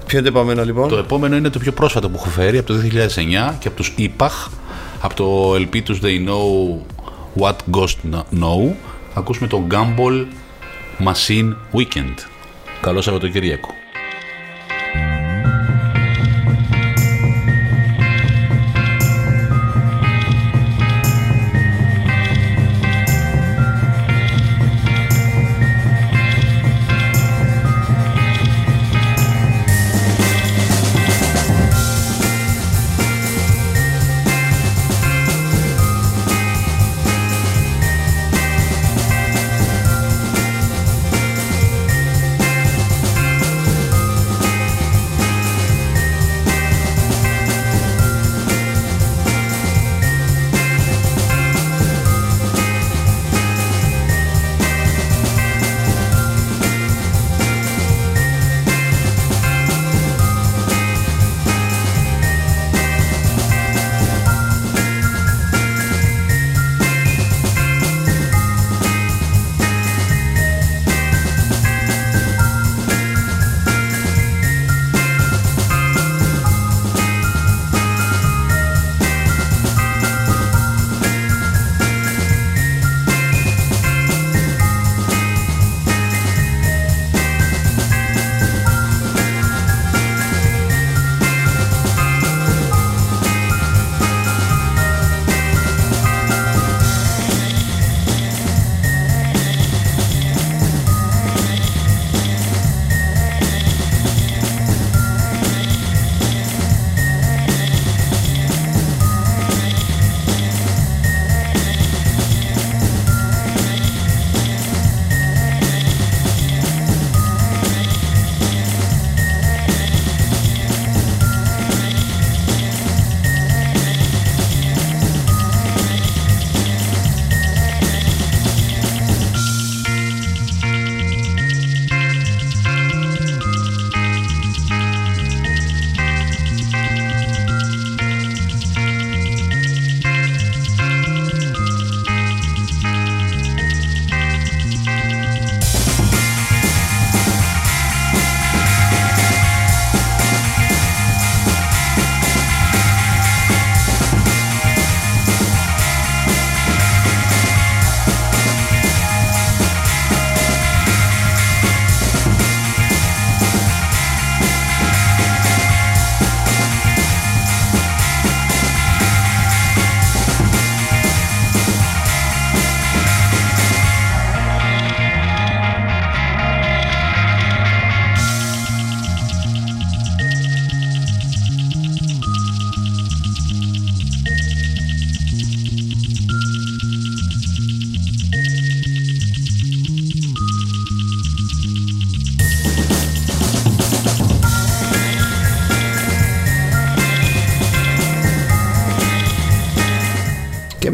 Ποιο είναι το επόμενο λοιπόν; Το επόμενο είναι το πιο πρόσφατο που έχω φέρει από το 2009 και από τους IPAH, από το LP τους They Know What Ghost Know. Θα ακούσουμε το Gumball Machine Weekend. Καλό Σαββατοκύριακο.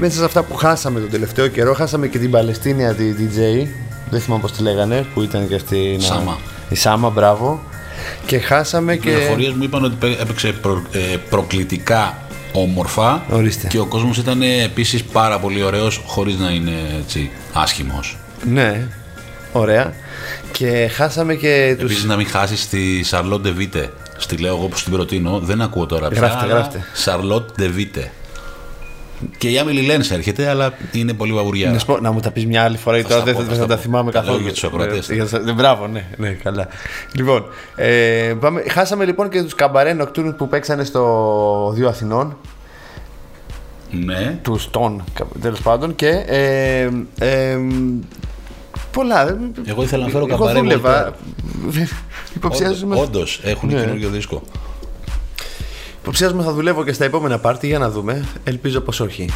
Μέσα σε αυτά που χάσαμε τον τελευταίο καιρό, χάσαμε και την Παλαιστίνια τη DJ. Δεν θυμάμαι πώς τη λέγανε, που ήταν και αυτή. Σάμα. Η Σάμα, μπράβο. Και χάσαμε Οι και. πληροφορίες μου είπαν ότι πέ- έπαιξε προ- ε, προκλητικά όμορφα Ορίστε. και ο κόσμος ήταν επίσης πάρα πολύ ωραίος χωρίς να είναι έτσι άσχημος. Ναι, ωραία. Και χάσαμε και του. Επίσης να μην χάσεις τη Charlotte de Witte. Στη λέω εγώ όπως την προτείνω, δεν ακούω τώρα πια. Γράφτε, αλλά γράφτε. Charlotte de Witte. Και η Άμιλι Λένς έρχεται, αλλά είναι πολύ βαβουριά. Να, σου πω, να μου τα πεις μια άλλη φορά, γιατί Θα τώρα στα δεν πω, θα, θα θα στα τα πω. θυμάμαι Τα λέω καθόλου. για τους ακροατές. Ε, για τους- Μπράβο, ναι, ναι, καλά. Λοιπόν, ε, πάμε, χάσαμε λοιπόν και τους καμπαρέ νοκτούρνους που παίξανε στο Δύο Αθηνών. Ναι. Τους Στον, τέλος πάντων. Και. Ε, ε, πολλά. Εγώ ήθελα να φέρω Εγώ καμπαρέ δούλευα. Μολτέρ. Υποψιάζομαι. Όντως έχουν Ναι. καινούργιο δίσκο. Υποψιάζομαι θα δουλεύω και στα επόμενα πάρτι για να δούμε. Ελπίζω πως όχι.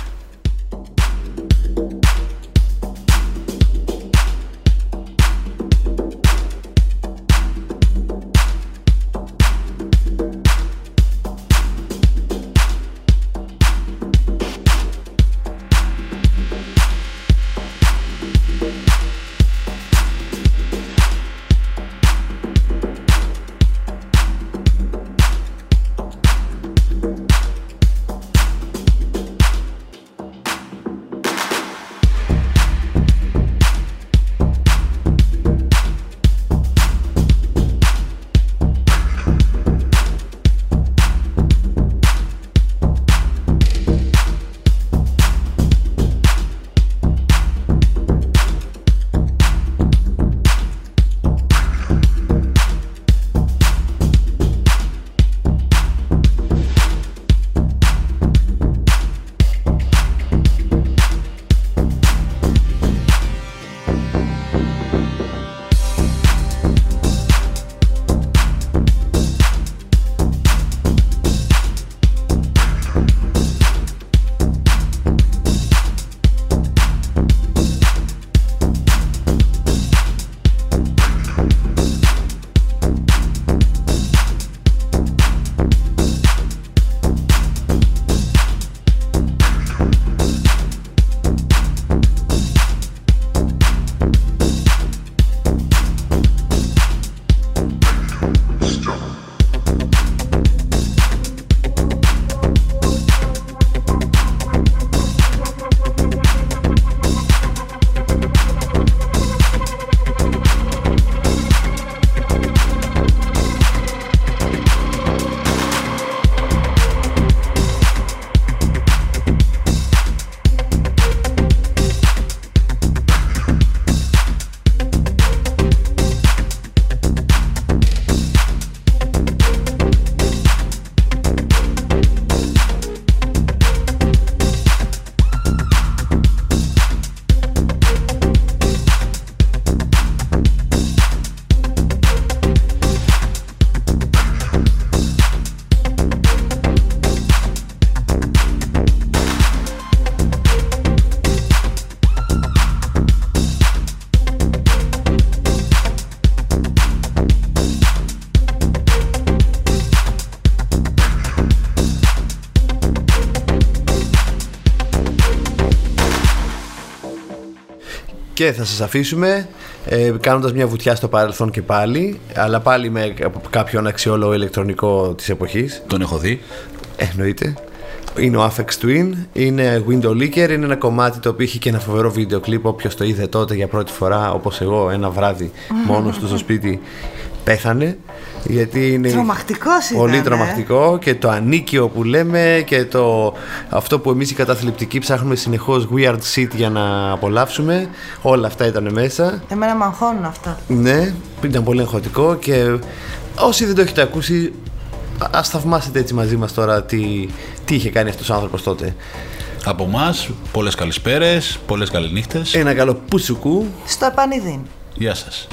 Και θα σας αφήσουμε ε, κάνοντας μια βουτιά στο παρελθόν και πάλι αλλά πάλι με κάποιον αξιόλογο ηλεκτρονικό της εποχής. Τον έχω δει. Εννοείται. Είναι ο Afex Twin, είναι Window Leaker, είναι ένα κομμάτι το οποίο είχε και ένα φοβερό βίντεο κλιπ όποιος το είδε τότε για πρώτη φορά όπως εγώ ένα βράδυ μόνος του στο σπίτι πέθανε γιατί είναι Τρομακτικός πολύ ήταν, ε. τρομακτικό και το ανίκιο που λέμε και το, αυτό που εμείς οι καταθλιπτικοί ψάχνουμε συνεχώς weird shit για να απολαύσουμε όλα αυτά ήταν μέσα Εμένα με αγχώνουν αυτά. ναι, ήταν πολύ εγχωτικό και όσοι δεν το έχετε ακούσει α- ας θαυμάσετε έτσι μαζί μας τώρα τι, τι είχε κάνει αυτός ο άνθρωπος τότε Από εμάς, πολλές καλησπέρες, πολλές καληνύχτες. ένα καλό πουσουκού Στο επανειδήν. Γεια σας.